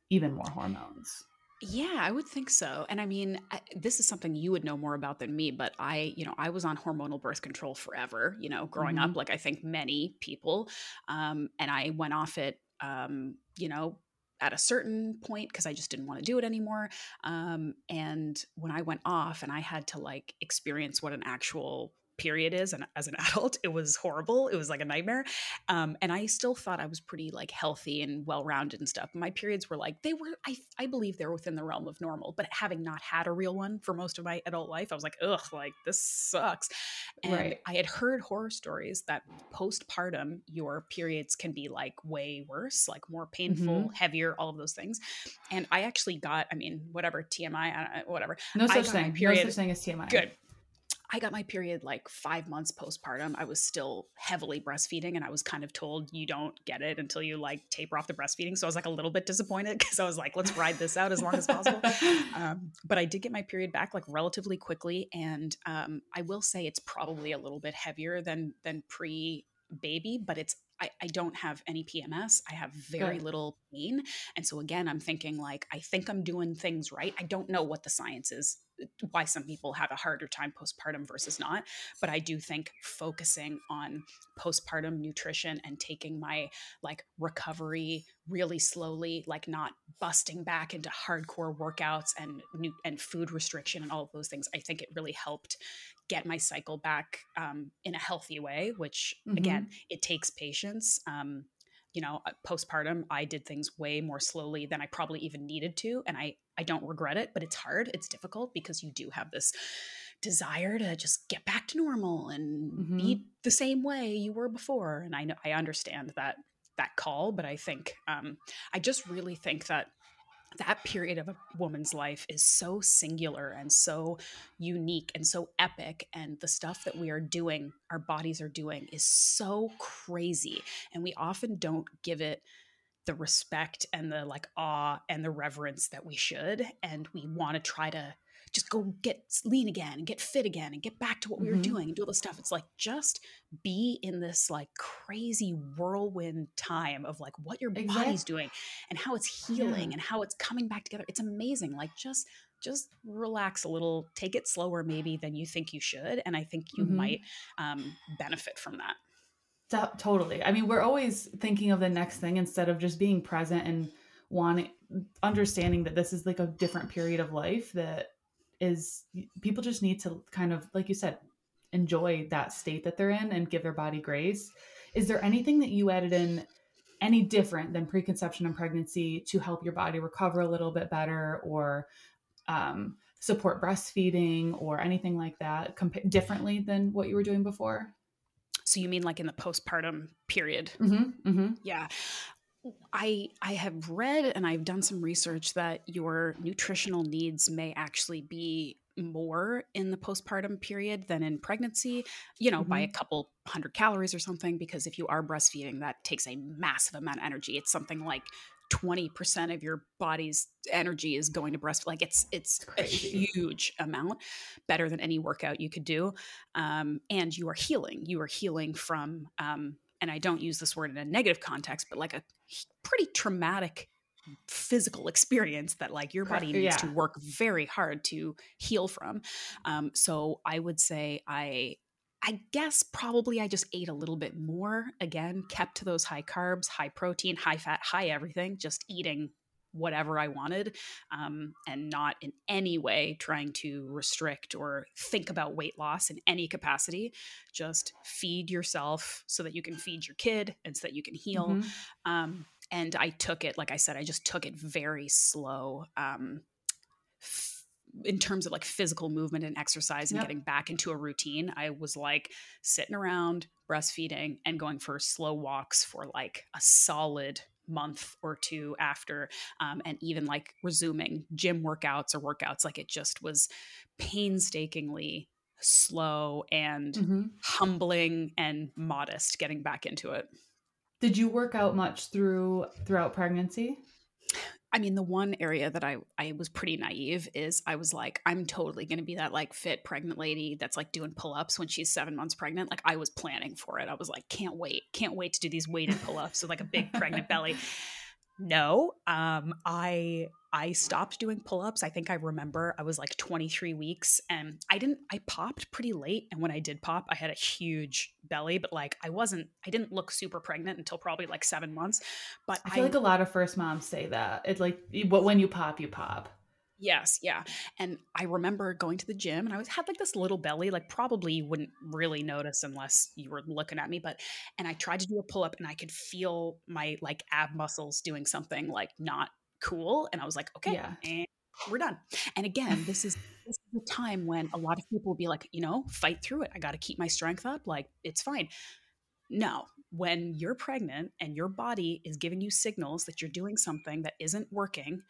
even more hormones. Yeah, I would think so. And I mean, I, this is something you would know more about than me, but I, you know, I was on hormonal birth control forever, you know, growing mm-hmm. up, like I think many people. Um, and I went off it, um, you know, at a certain point because I just didn't want to do it anymore. Um, and when I went off and I had to like experience what an actual period is and as an adult it was horrible it was like a nightmare. Um, and i still thought i was pretty like healthy and well-rounded and stuff. My periods were like they were i, I believe they're within the realm of normal but having not had a real one for most of my adult life i was like ugh like this sucks. And right. i had heard horror stories that postpartum your periods can be like way worse like more painful mm-hmm. heavier all of those things. And i actually got i mean whatever tmi whatever. No such thing. Period, no such thing as tmi good I got my period like five months postpartum. I was still heavily breastfeeding, and I was kind of told you don't get it until you like taper off the breastfeeding. So I was like a little bit disappointed because I was like, let's ride this out as long as possible. um, but I did get my period back like relatively quickly, and um, I will say it's probably a little bit heavier than than pre baby, but it's I, I, don't have any PMS. I have very Good. little pain. And so again, I'm thinking like, I think I'm doing things right. I don't know what the science is why some people have a harder time postpartum versus not. But I do think focusing on postpartum nutrition and taking my like recovery really slowly, like not busting back into hardcore workouts and new and food restriction and all of those things, I think it really helped get my cycle back um, in a healthy way. Which mm-hmm. again, it takes patience. Um, you know uh, postpartum i did things way more slowly than i probably even needed to and i i don't regret it but it's hard it's difficult because you do have this desire to just get back to normal and mm-hmm. be the same way you were before and i know i understand that that call but i think um i just really think that that period of a woman's life is so singular and so unique and so epic and the stuff that we are doing our bodies are doing is so crazy and we often don't give it the respect and the like awe and the reverence that we should and we want to try to just go get lean again and get fit again and get back to what we mm-hmm. were doing and do all this stuff. It's like just be in this like crazy whirlwind time of like what your exactly. body's doing and how it's healing yeah. and how it's coming back together. It's amazing. Like just just relax a little, take it slower maybe than you think you should. And I think you mm-hmm. might um, benefit from that. T- totally. I mean, we're always thinking of the next thing instead of just being present and wanting understanding that this is like a different period of life that is people just need to kind of like you said enjoy that state that they're in and give their body grace. Is there anything that you added in any different than preconception and pregnancy to help your body recover a little bit better or um, support breastfeeding or anything like that comp- differently than what you were doing before? So you mean like in the postpartum period? Mm-hmm, mm-hmm. yeah I I have read and I've done some research that your nutritional needs may actually be more in the postpartum period than in pregnancy, you know, mm-hmm. by a mm-hmm. couple hundred calories or something because if you are breastfeeding that takes a massive amount of energy. It's something like 20% of your body's energy is going to breast like it's it's a huge amount better than any workout you could do um, and you are healing you are healing from um, and I don't use this word in a negative context, but like a pretty traumatic physical experience that like your body needs yeah. to work very hard to heal from. Um, so I would say I I guess probably I just ate a little bit more. Again, kept to those high carbs, high protein, high fat, high everything, just eating whatever I wanted um, and not in any way trying to restrict or think about weight loss in any capacity. Just feed yourself so that you can feed your kid and so that you can heal. Mm-hmm. Um, and I took it, like I said, I just took it very slow. Um, f- in terms of like physical movement and exercise and yep. getting back into a routine, I was like sitting around breastfeeding and going for slow walks for like a solid month or two after um, and even like resuming gym workouts or workouts like it just was painstakingly slow and mm-hmm. humbling and modest getting back into it did you work out much through throughout pregnancy I mean, the one area that I I was pretty naive is I was like, I'm totally going to be that like fit pregnant lady that's like doing pull ups when she's seven months pregnant. Like I was planning for it. I was like, can't wait, can't wait to do these weighted pull ups with like a big pregnant belly. No, um, I I stopped doing pull-ups. I think I remember I was like 23 weeks and I didn't I popped pretty late and when I did pop, I had a huge belly, but like I wasn't I didn't look super pregnant until probably like 7 months. But I feel I, like a lot of first moms say that. It's like but when you pop, you pop. Yes, yeah. And I remember going to the gym and I was had like this little belly, like probably you wouldn't really notice unless you were looking at me, but and I tried to do a pull-up and I could feel my like ab muscles doing something like not cool. And I was like, okay, yeah. and we're done. And again, this is this is the time when a lot of people will be like, you know, fight through it. I gotta keep my strength up, like it's fine. No, when you're pregnant and your body is giving you signals that you're doing something that isn't working,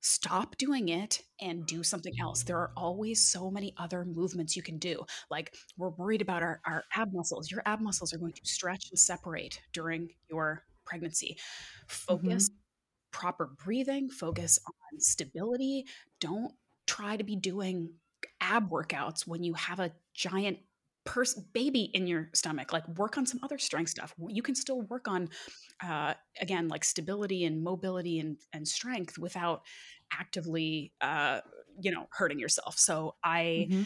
stop doing it and do something else. There are always so many other movements you can do. Like we're worried about our, our ab muscles. Your ab muscles are going to stretch and separate during your pregnancy. Focus, mm-hmm. Proper breathing, focus on stability. Don't try to be doing ab workouts when you have a giant person baby in your stomach like work on some other strength stuff you can still work on uh, again like stability and mobility and, and strength without actively uh, you know, hurting yourself. So I mm-hmm.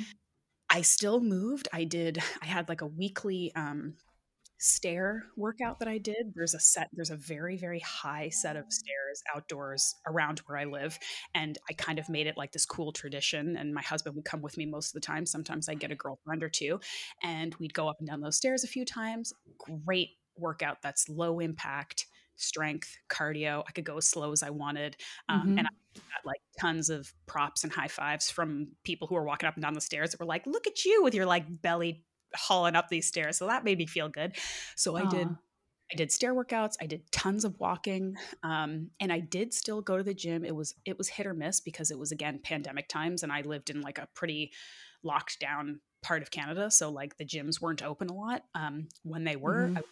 I still moved. I did I had like a weekly um stair workout that I did. There's a set, there's a very, very high set of stairs outdoors around where I live. And I kind of made it like this cool tradition. And my husband would come with me most of the time. Sometimes I'd get a girlfriend or two. And we'd go up and down those stairs a few times. Great workout that's low impact strength cardio i could go as slow as i wanted um, mm-hmm. and i got like tons of props and high fives from people who were walking up and down the stairs that were like look at you with your like belly hauling up these stairs. So that made me feel good. So I did I did stair workouts. I did tons of walking, um, and I did still go to the gym. It was it was hit or miss because it was again pandemic times, and I lived in like a pretty locked down part of Canada, so like the gyms weren't open a lot. Um, when they were, mm-hmm. I,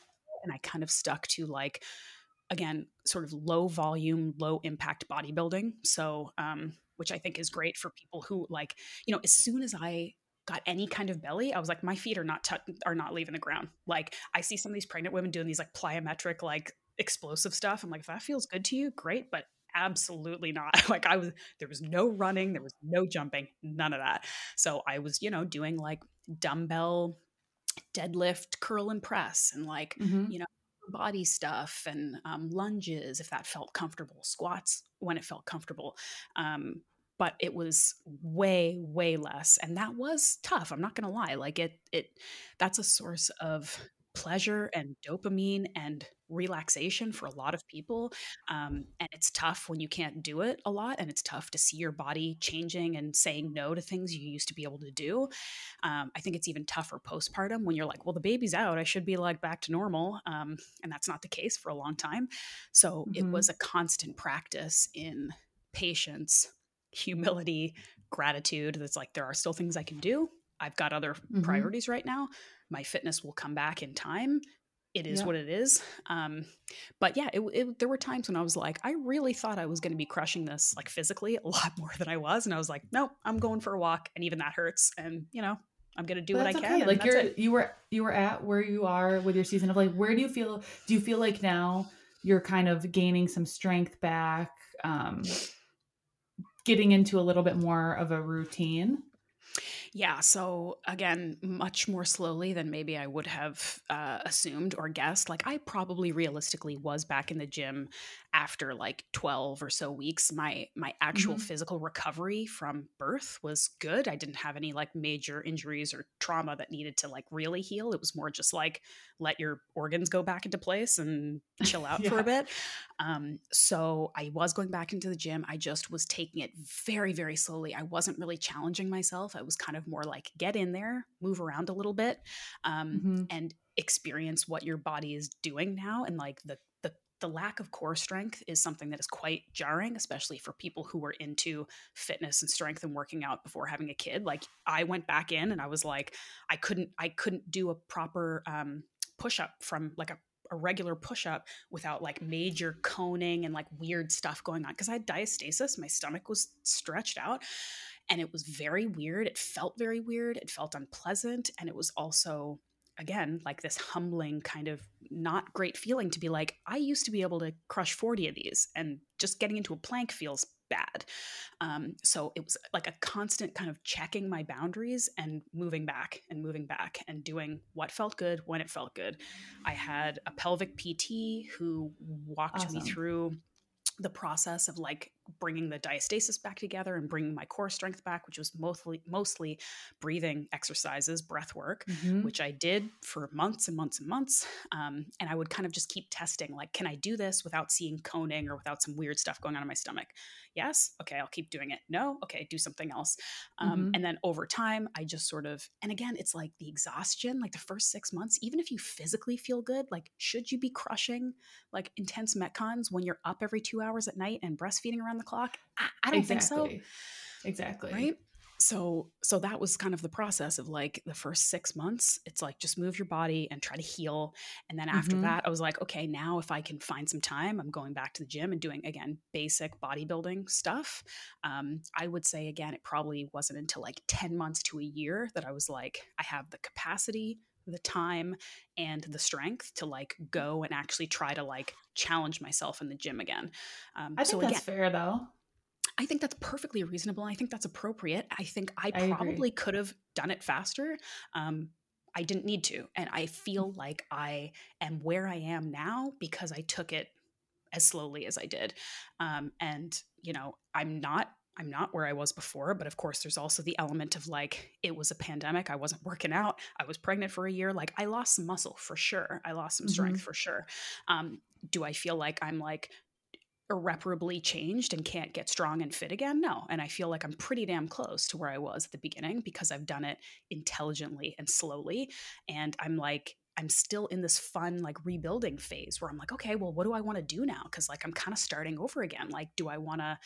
and I kind of stuck to like again sort of low volume, low impact bodybuilding. So um, which I think is great for people who like you know as soon as I got any kind of belly, I was like, my feet are not t- are not leaving the ground. Like I see some of these pregnant women doing these like plyometric, like explosive stuff. I'm like, if that feels good to you, great, but absolutely not. like I was, there was no running, there was no jumping, none of that. So I was, you know, doing like dumbbell deadlift, curl and press, and like, mm-hmm. you know, body stuff and um, lunges if that felt comfortable, squats when it felt comfortable. Um, but it was way way less and that was tough i'm not going to lie like it it that's a source of pleasure and dopamine and relaxation for a lot of people um, and it's tough when you can't do it a lot and it's tough to see your body changing and saying no to things you used to be able to do um, i think it's even tougher postpartum when you're like well the baby's out i should be like back to normal um, and that's not the case for a long time so mm-hmm. it was a constant practice in patience humility, gratitude. That's like, there are still things I can do. I've got other mm-hmm. priorities right now. My fitness will come back in time. It is yeah. what it is. Um, but yeah, it, it, there were times when I was like, I really thought I was going to be crushing this like physically a lot more than I was. And I was like, nope, I'm going for a walk. And even that hurts. And, you know, I'm gonna do but what I can. Like you're it. you were you were at where you are with your season of like where do you feel do you feel like now you're kind of gaining some strength back? Um getting into a little bit more of a routine? Yeah. So again, much more slowly than maybe I would have uh, assumed or guessed. Like I probably realistically was back in the gym after like 12 or so weeks my my actual mm-hmm. physical recovery from birth was good i didn't have any like major injuries or trauma that needed to like really heal it was more just like let your organs go back into place and chill out yeah. for a bit um, so i was going back into the gym i just was taking it very very slowly i wasn't really challenging myself i was kind of more like get in there move around a little bit um, mm-hmm. and experience what your body is doing now and like the the lack of core strength is something that is quite jarring, especially for people who were into fitness and strength and working out before having a kid. Like I went back in and I was like, I couldn't, I couldn't do a proper um, push up from like a, a regular push up without like major coning and like weird stuff going on. Cause I had diastasis, my stomach was stretched out and it was very weird. It felt very weird. It felt unpleasant. And it was also again like this humbling kind of not great feeling to be like i used to be able to crush 40 of these and just getting into a plank feels bad um, so it was like a constant kind of checking my boundaries and moving back and moving back and doing what felt good when it felt good i had a pelvic pt who walked awesome. me through the process of like bringing the diastasis back together and bringing my core strength back which was mostly mostly breathing exercises breath work mm-hmm. which i did for months and months and months. Um, and i would kind of just keep testing like can i do this without seeing coning or without some weird stuff going on in my stomach? Yes. Okay i'll keep doing it. No. Okay do something else. Um, mm-hmm. and then over time i just sort of and again it's like the exhaustion like the first six months even if you physically feel good like should you be crushing like intense metcons when you're up every two hours at night and breastfeeding around the clock? I, I don't exactly. think so. Exactly. Right? So so that was kind of the process of like the first six months. It's like just move your body and try to heal. And then after mm-hmm. that i was like okay now if i can find some time i'm going back to the gym and doing again basic bodybuilding stuff. Um, i would say again it probably wasn't until like 10 months to a year that i was like i have the capacity the time and the strength to like go and actually try to like challenge myself in the gym again um, i think so that's fair though I think that's perfectly reasonable. I think that's appropriate. I think I, I probably could have done it faster. Um, I didn't need to. And I feel like I am where I am now because I took it as slowly as I did. Um, and, you know, I'm not I'm not where I was before, but of course, there's also the element of like, it was a pandemic. I wasn't working out. I was pregnant for a year. Like, I lost some muscle for sure. I lost some strength Mhm. for sure. Um, do I feel like I'm like irreparably changed and can't get strong and fit again? No. And I feel like I'm pretty damn close to where I was at the beginning because I've done it intelligently and slowly. And I'm like, I'm still in this fun, like rebuilding phase where I'm like, okay, well, what do I want to do now? Cause like I'm kind of starting over again. Like, do I want to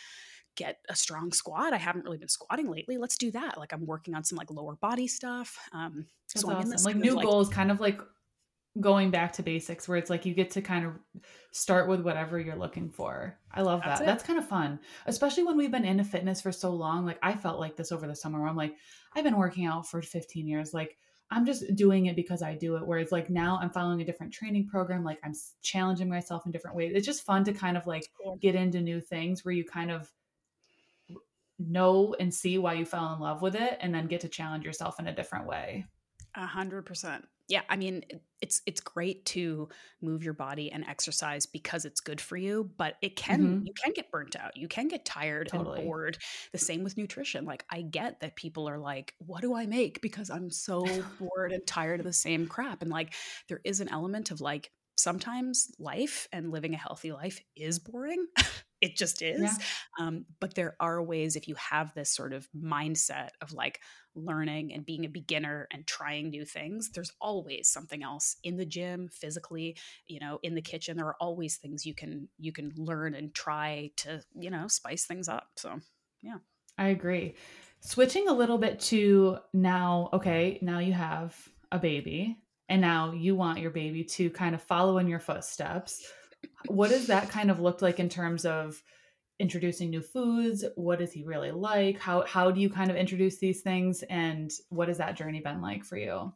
get a strong squat? I haven't really been squatting lately. Let's do that. Like I'm working on some like lower body stuff. Um, That's so awesome. this Like new goals, kind of like going back to basics, where it's like you get to kind of start with whatever you're looking for. I love That's that. it. That's kind of fun, especially when we've been into fitness for so long. Like I felt like this over the summer. Where I'm like, I've been working out for 15 years. Like I'm just doing it because I do it. Whereas like now I'm following a different training program. Like I'm challenging myself in different ways. It's just fun to kind of like get into new things where you kind of know and see why you fell in love with it and then get to challenge yourself in a different way. A hundred percent. Yeah, I mean, it's it's great to move your body and exercise because it's good for you, but it can Mhm. you can get burnt out. You can get tired Totally. and bored. The same with nutrition. Like I get that people are like, "What do I make?" because I'm so bored and tired of the same crap. And like there is an element of like sometimes life and living a healthy life is boring. it just is. Yeah. Um, but there are ways if you have this sort of mindset of like learning and being a beginner and trying new things there's always something else in the gym physically you know in the kitchen there are always things you can you can learn and try to you know spice things up so yeah. I agree. Switching a little bit to now, okay, now you have a baby and now you want your baby to kind of follow in your footsteps. What does that kind of look like in terms of introducing new foods? What does he really like? How how do you kind of introduce these things and what has that journey been like for you?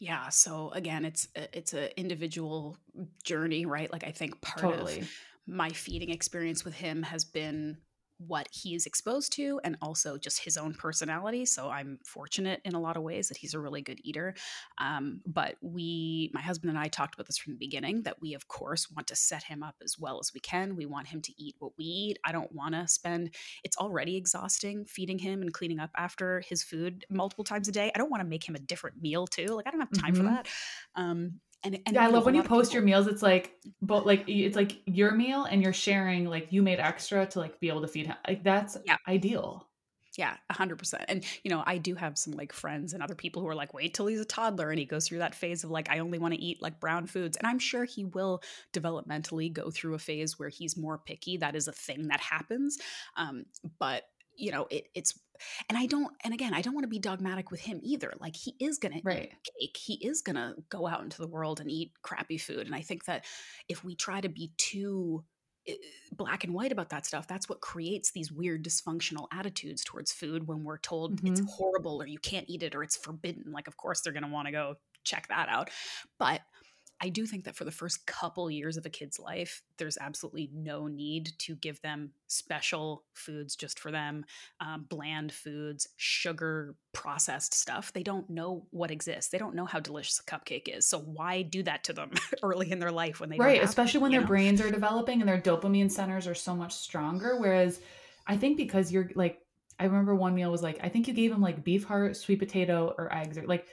yeah so again it's a- it's a individual journey right like i think part Totally. of my feeding experience with him has been what he is exposed to and also just his own personality so i'm fortunate in a lot of ways that he's a really good eater um, but we my husband and i talked about this from the beginning that we of course want to set him up as well as we can. We want him to eat what we eat. I don't want to spend it's already exhausting feeding him and cleaning up after his food multiple times a day. I don't want to make him a different meal too like i don't have time for Mhm. that. Um, and, and yeah, I love when you post your meals. It's like, but like it's like your meal, and you're sharing like you made extra to like be able to feed him. Like that's Yeah. ideal. Yeah, a hundred percent. And you know, I do have some like friends and other people who are like, wait till he's a toddler and he goes through that phase of like, I only want to eat like brown foods. And I'm sure he will developmentally go through a phase where he's more picky. That is a thing that happens. Um, but you know, it, it's and I don't and again, I don't want to be dogmatic with him either. Like he is gonna Right. eat cake. He is gonna go out into the world and eat crappy food. And I think that if we try to be too eh, black and white about that stuff that's what creates these weird dysfunctional attitudes towards food when we're told it's Mhm. horrible or you can't eat it or it's forbidden like of course they're going to want to go check that out but i do think that for the first couple years of a kid's life there's absolutely no need to give them special foods just for them um, bland foods sugar processed stuff. They don't know what exists. They don't know how delicious a cupcake is. So why do that to them early in their life when they don't right especially when their know? brains are developing and their dopamine centers are so much stronger whereas i think because you're like i remember one meal was like i think you gave him like beef heart sweet potato or eggs or like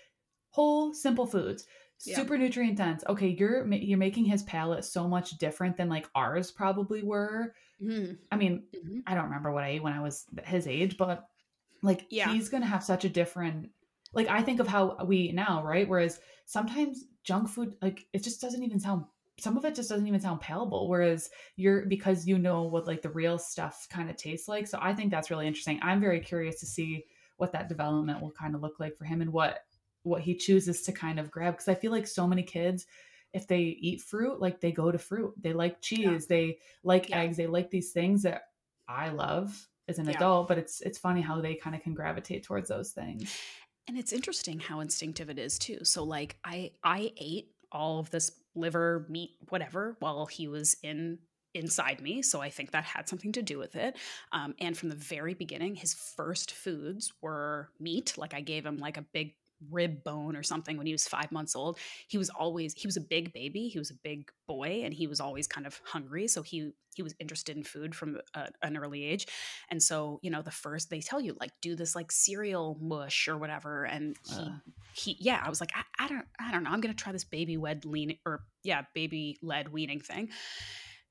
whole simple foods Yeah. super nutrient dense. Okay you're you're making his palate so much different than like ours probably were. Mhm, i mean mhm. i don't remember what i ate when i was his age but like Yeah. he's gonna have such a different like i think of how we eat now right? Whereas sometimes junk food like it just doesn't even sound some of it just doesn't even sound palatable. Whereas you're because you know what like the real stuff kind of tastes like. So i think that's really interesting. I'm very curious to see what that development will kind of look like for him and what what he chooses to kind of grab because i feel like so many kids if they eat fruit like they go to fruit they like cheese they like Yeah. eggs they like these things that i love as an Yeah. adult but it's it's funny how they kind of can gravitate towards those things and it's interesting how instinctive it is too so like i i ate all of this liver meat whatever while he was in inside me. So I think that had something to do with it. Um, and from the very beginning, his first foods were meat. Like I gave him like a big rib bone or something when he was five months old. He was always he was a big baby. He was a big boy, and he was always kind of hungry. So he he was interested in food from a, an early age. And so you know the first they tell you like do this like cereal mush or whatever, and he uh. he yeah I was like I, I don't I don't know I'm gonna try this baby led lean or yeah baby led weaning thing.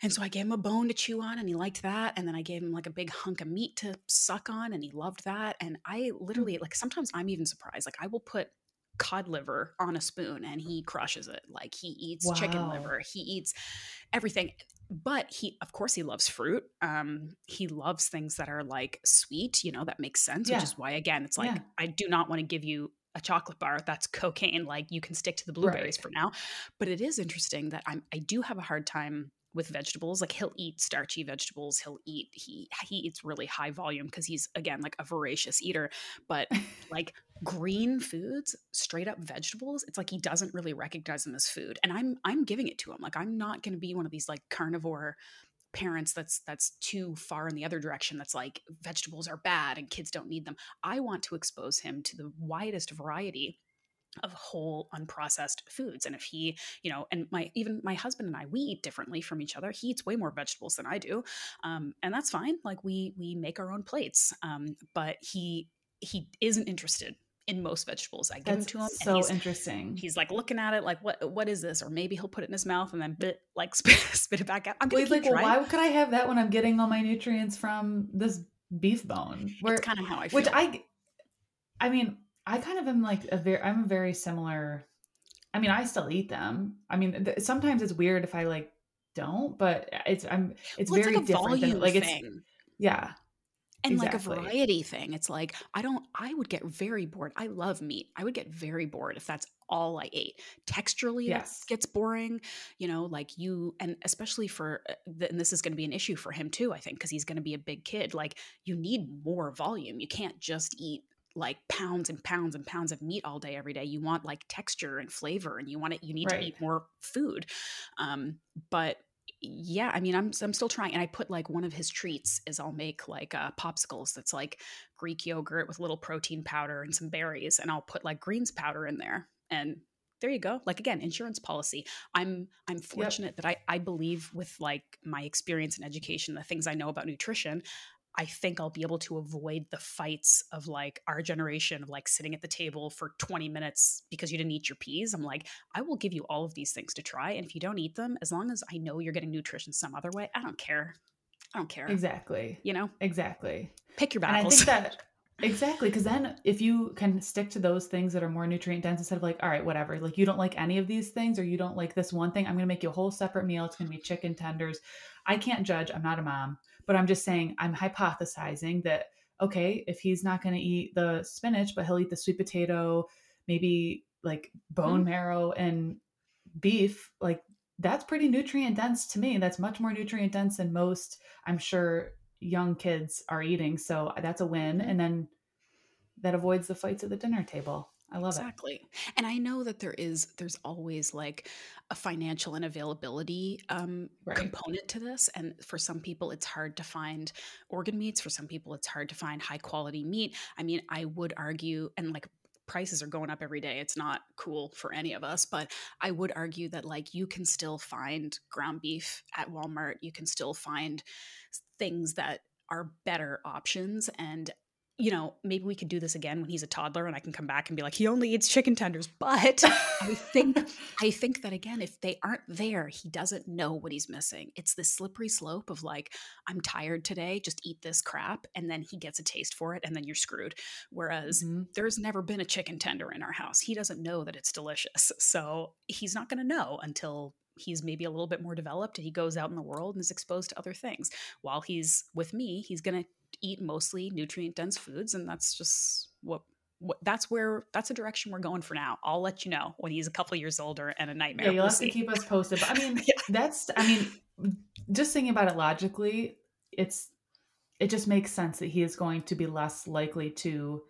And so I gave him a bone to chew on and he liked that. And then I gave him like a big hunk of meat to suck on and he loved that. And I literally, like, sometimes I'm even surprised. Like, I will put cod liver on a spoon and he crushes it. Like, he eats wow. chicken liver, he eats everything. But he, of course, he loves fruit. Um, he loves things that are like sweet, you know, that makes sense, yeah. which is why, again, it's like, yeah. I do not want to give you a chocolate bar that's cocaine like you can stick to the blueberries right. for now but it is interesting that i'm i do have a hard time with vegetables like he'll eat starchy vegetables he'll eat he he eats really high volume because he's again like a voracious eater but like green foods straight up vegetables it's like he doesn't really recognize them as food and i'm i'm giving it to him like i'm not going to be one of these like carnivore parents that's that's too far in the other direction that's like vegetables are bad and kids don't need them. I want to expose him to the widest variety of whole unprocessed foods and if he you know and my even my husband and i we eat differently from each other he eats way more vegetables than i do um, and that's fine like we we make our own plates um, but he he isn't interested in most vegetables. I give That's them to him. So he's, interesting. He's like looking at it, like what what is this? Or maybe he'll put it in his mouth and then bit, like spit, spit it back out. I'm like, well, why could I have that when I'm getting all my nutrients from this beef bone? Where, it's kind of how I feel. Which I, I mean, I kind of am like a very, I'm a very similar. I mean, I still eat them. I mean, th- sometimes it's weird if I like don't, but it's I'm it's well, very it's like different. Than, like thing. it's yeah, and exactly. like a variety thing. It's like I don't. I would get very bored. I love meat. I would get very bored if that's all I ate. Texturally, yes. gets boring. You know, like you, and especially for, uh, and this is going to be an issue for him too. I think because he's going to be a big kid. Like you need more volume. You can't just eat like pounds and pounds and pounds of meat all day every day. You want like texture and flavor and you want it you need right. to eat more food. Um but yeah i mean i'm i'm still trying and i put like one of his treats is i'll make like uh popsicles that's like greek yogurt with little protein powder and some berries and i'll put like greens powder in there. And there you go. Like again insurance policy. I'm i'm fortunate yep. that i i believe with like my experience in education the things i know about nutrition I think I'll be able to avoid the fights of like our generation of like sitting at the table for 20 minutes because you didn't eat your peas. I'm like, I will give you all of these things to try. And if you don't eat them, as long as I know you're getting nutrition some other way, I don't care. I don't care. Exactly. You know? Exactly. Pick your battles. And I think that Exactly, because then if you can stick to those things that are more nutrient dense instead of like, all right, whatever, like you don't like any of these things or you don't like this one thing, I'm gonna make you a whole separate meal. It's gonna be chicken tenders. I can't judge. I'm not a mom. But I'm just saying, I'm hypothesizing that, okay, if he's not going to eat the spinach, but he'll eat the sweet potato, maybe like bone mm-hmm. marrow and beef, like that's pretty nutrient dense to me. That's much more nutrient dense than most, I'm sure, young kids are eating. So that's a win. Mm-hmm. And then that avoids the fights at the dinner table. I love exactly. it. Exactly. And I know that there is there's always like a financial and availability um, right. component to this. And for some people, it's hard to find organ meats. For some people, it's hard to find high quality meat. I mean, I would argue, and like prices are going up every day. It's not cool for any of us, but I would argue that like you can still find ground beef at Walmart. You can still find things that are better options and you know, maybe we could do this again when he's a toddler and I can come back and be like, he only eats chicken tenders. But I think I think that again, if they aren't there, he doesn't know what he's missing. It's this slippery slope of like, I'm tired today, just eat this crap. And then he gets a taste for it and then you're screwed. Whereas mm-hmm. there's never been a chicken tender in our house. He doesn't know that it's delicious. So he's not gonna know until he's maybe a little bit more developed and he goes out in the world and is exposed to other things. While he's with me, he's going to eat mostly nutrient dense foods and that's just what what, that's where that's a direction we're going for now. I'll let you know when he's a couple years older and a nightmare. Yeah, you'll we'll have see. to keep us posted. But I mean, yeah. that's I mean, just thinking about it logically, it's it just makes sense that he is going to be less likely to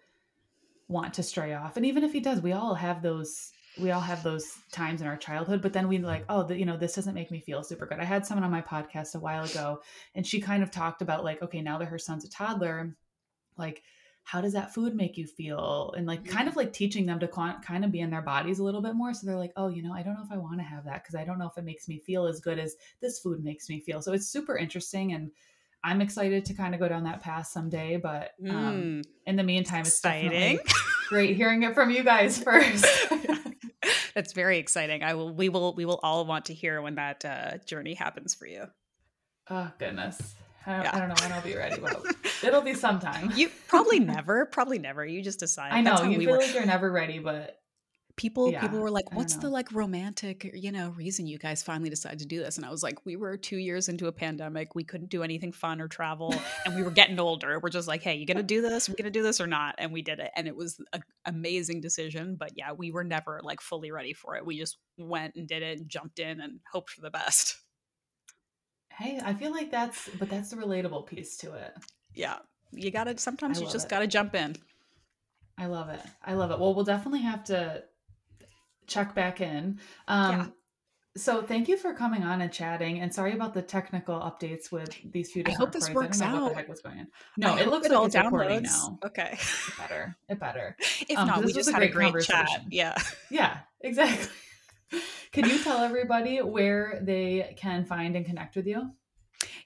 want to stray off. And even if he does, we all have those we all have those times in our childhood, but then we like, oh, the, you know, this doesn't make me feel super good. I had someone on my podcast a while ago, and she kind of talked about like, okay, now that her son's a toddler, like how does that food make you feel? And like kind of like teaching them to kind of be in their bodies a little bit more so they're like oh you know i don't know if i want to have that because i don't know if it makes me feel as good as this food makes me feel. So it's super interesting and i'm excited to kind of go down that path someday but um, mm, in the meantime it's exciting. great hearing it from you guys first that's very exciting i will we will we will all want to hear when that uh, journey happens for you oh goodness I don't, yeah. I don't know when I'll be ready, but it'll be sometime. You probably never, probably never. You just decide. I know you we feel were. like you're never ready, but people yeah, people were like, "What's the like romantic, you know, reason you guys finally decided to do this?" And I was like, "We were two years into a pandemic. We couldn't do anything fun or travel, and we were getting older. We're just like, hey, you gonna do this? We're gonna do this or not?" And we did it, and it was an amazing decision. But yeah, we were never like fully ready for it. We just went and did it, and jumped in, and hoped for the best. Hey, I feel like that's, but that's the relatable piece to it. Yeah. You gotta, sometimes you just it. gotta jump in. I love it. I love it. Well, we'll definitely have to check back in. Um, yeah. So thank you for coming on and chatting. And sorry about the technical updates with these few. I hope this works out. What the heck was going on? No, I it looks it like it's downloads. recording now. Okay, it better. It better. If um, not, we just a had a great chat. Yeah. Yeah. Exactly. Can you tell everybody where they can find and connect with you?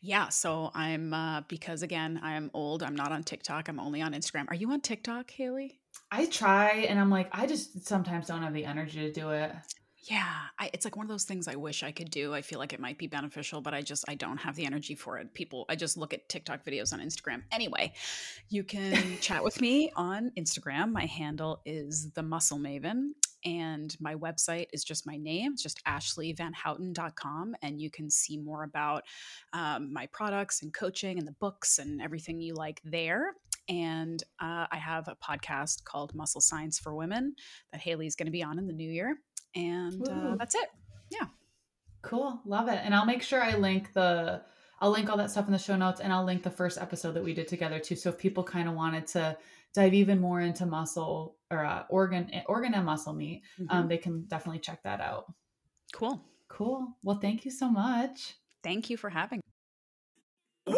Yeah, so I'm uh, because again I'm old. I'm not on TikTok. I'm only on Instagram. Are you on TikTok, Halie? I try, and I'm like, I just sometimes don't have the energy to do it. Yeah, I, it's like one of those things I wish I could do. I feel like it might be beneficial, but I just I don't have the energy for it. People, I just look at TikTok videos on Instagram. Anyway, you can chat with me on Instagram. My handle is the Muscle Maven, and my website is just my name. It's just ashleighvanhouten.com, and you can see more about um, my products and coaching and the books and everything you like there. And uh, I have a podcast called Muscle Science for Women that Halie's going to be on in the new year and uh, that's it. Yeah. Cool. Love it. And I'll make sure I link the I'll link all that stuff in the show notes and I'll link the first episode that we did together too. So if people kind of wanted to dive even more into muscle or uh, organ organ and muscle meat, um, mm-hmm. um, they can definitely check that out. Cool. Cool. Well, thank you so much. Thank you for having. Me.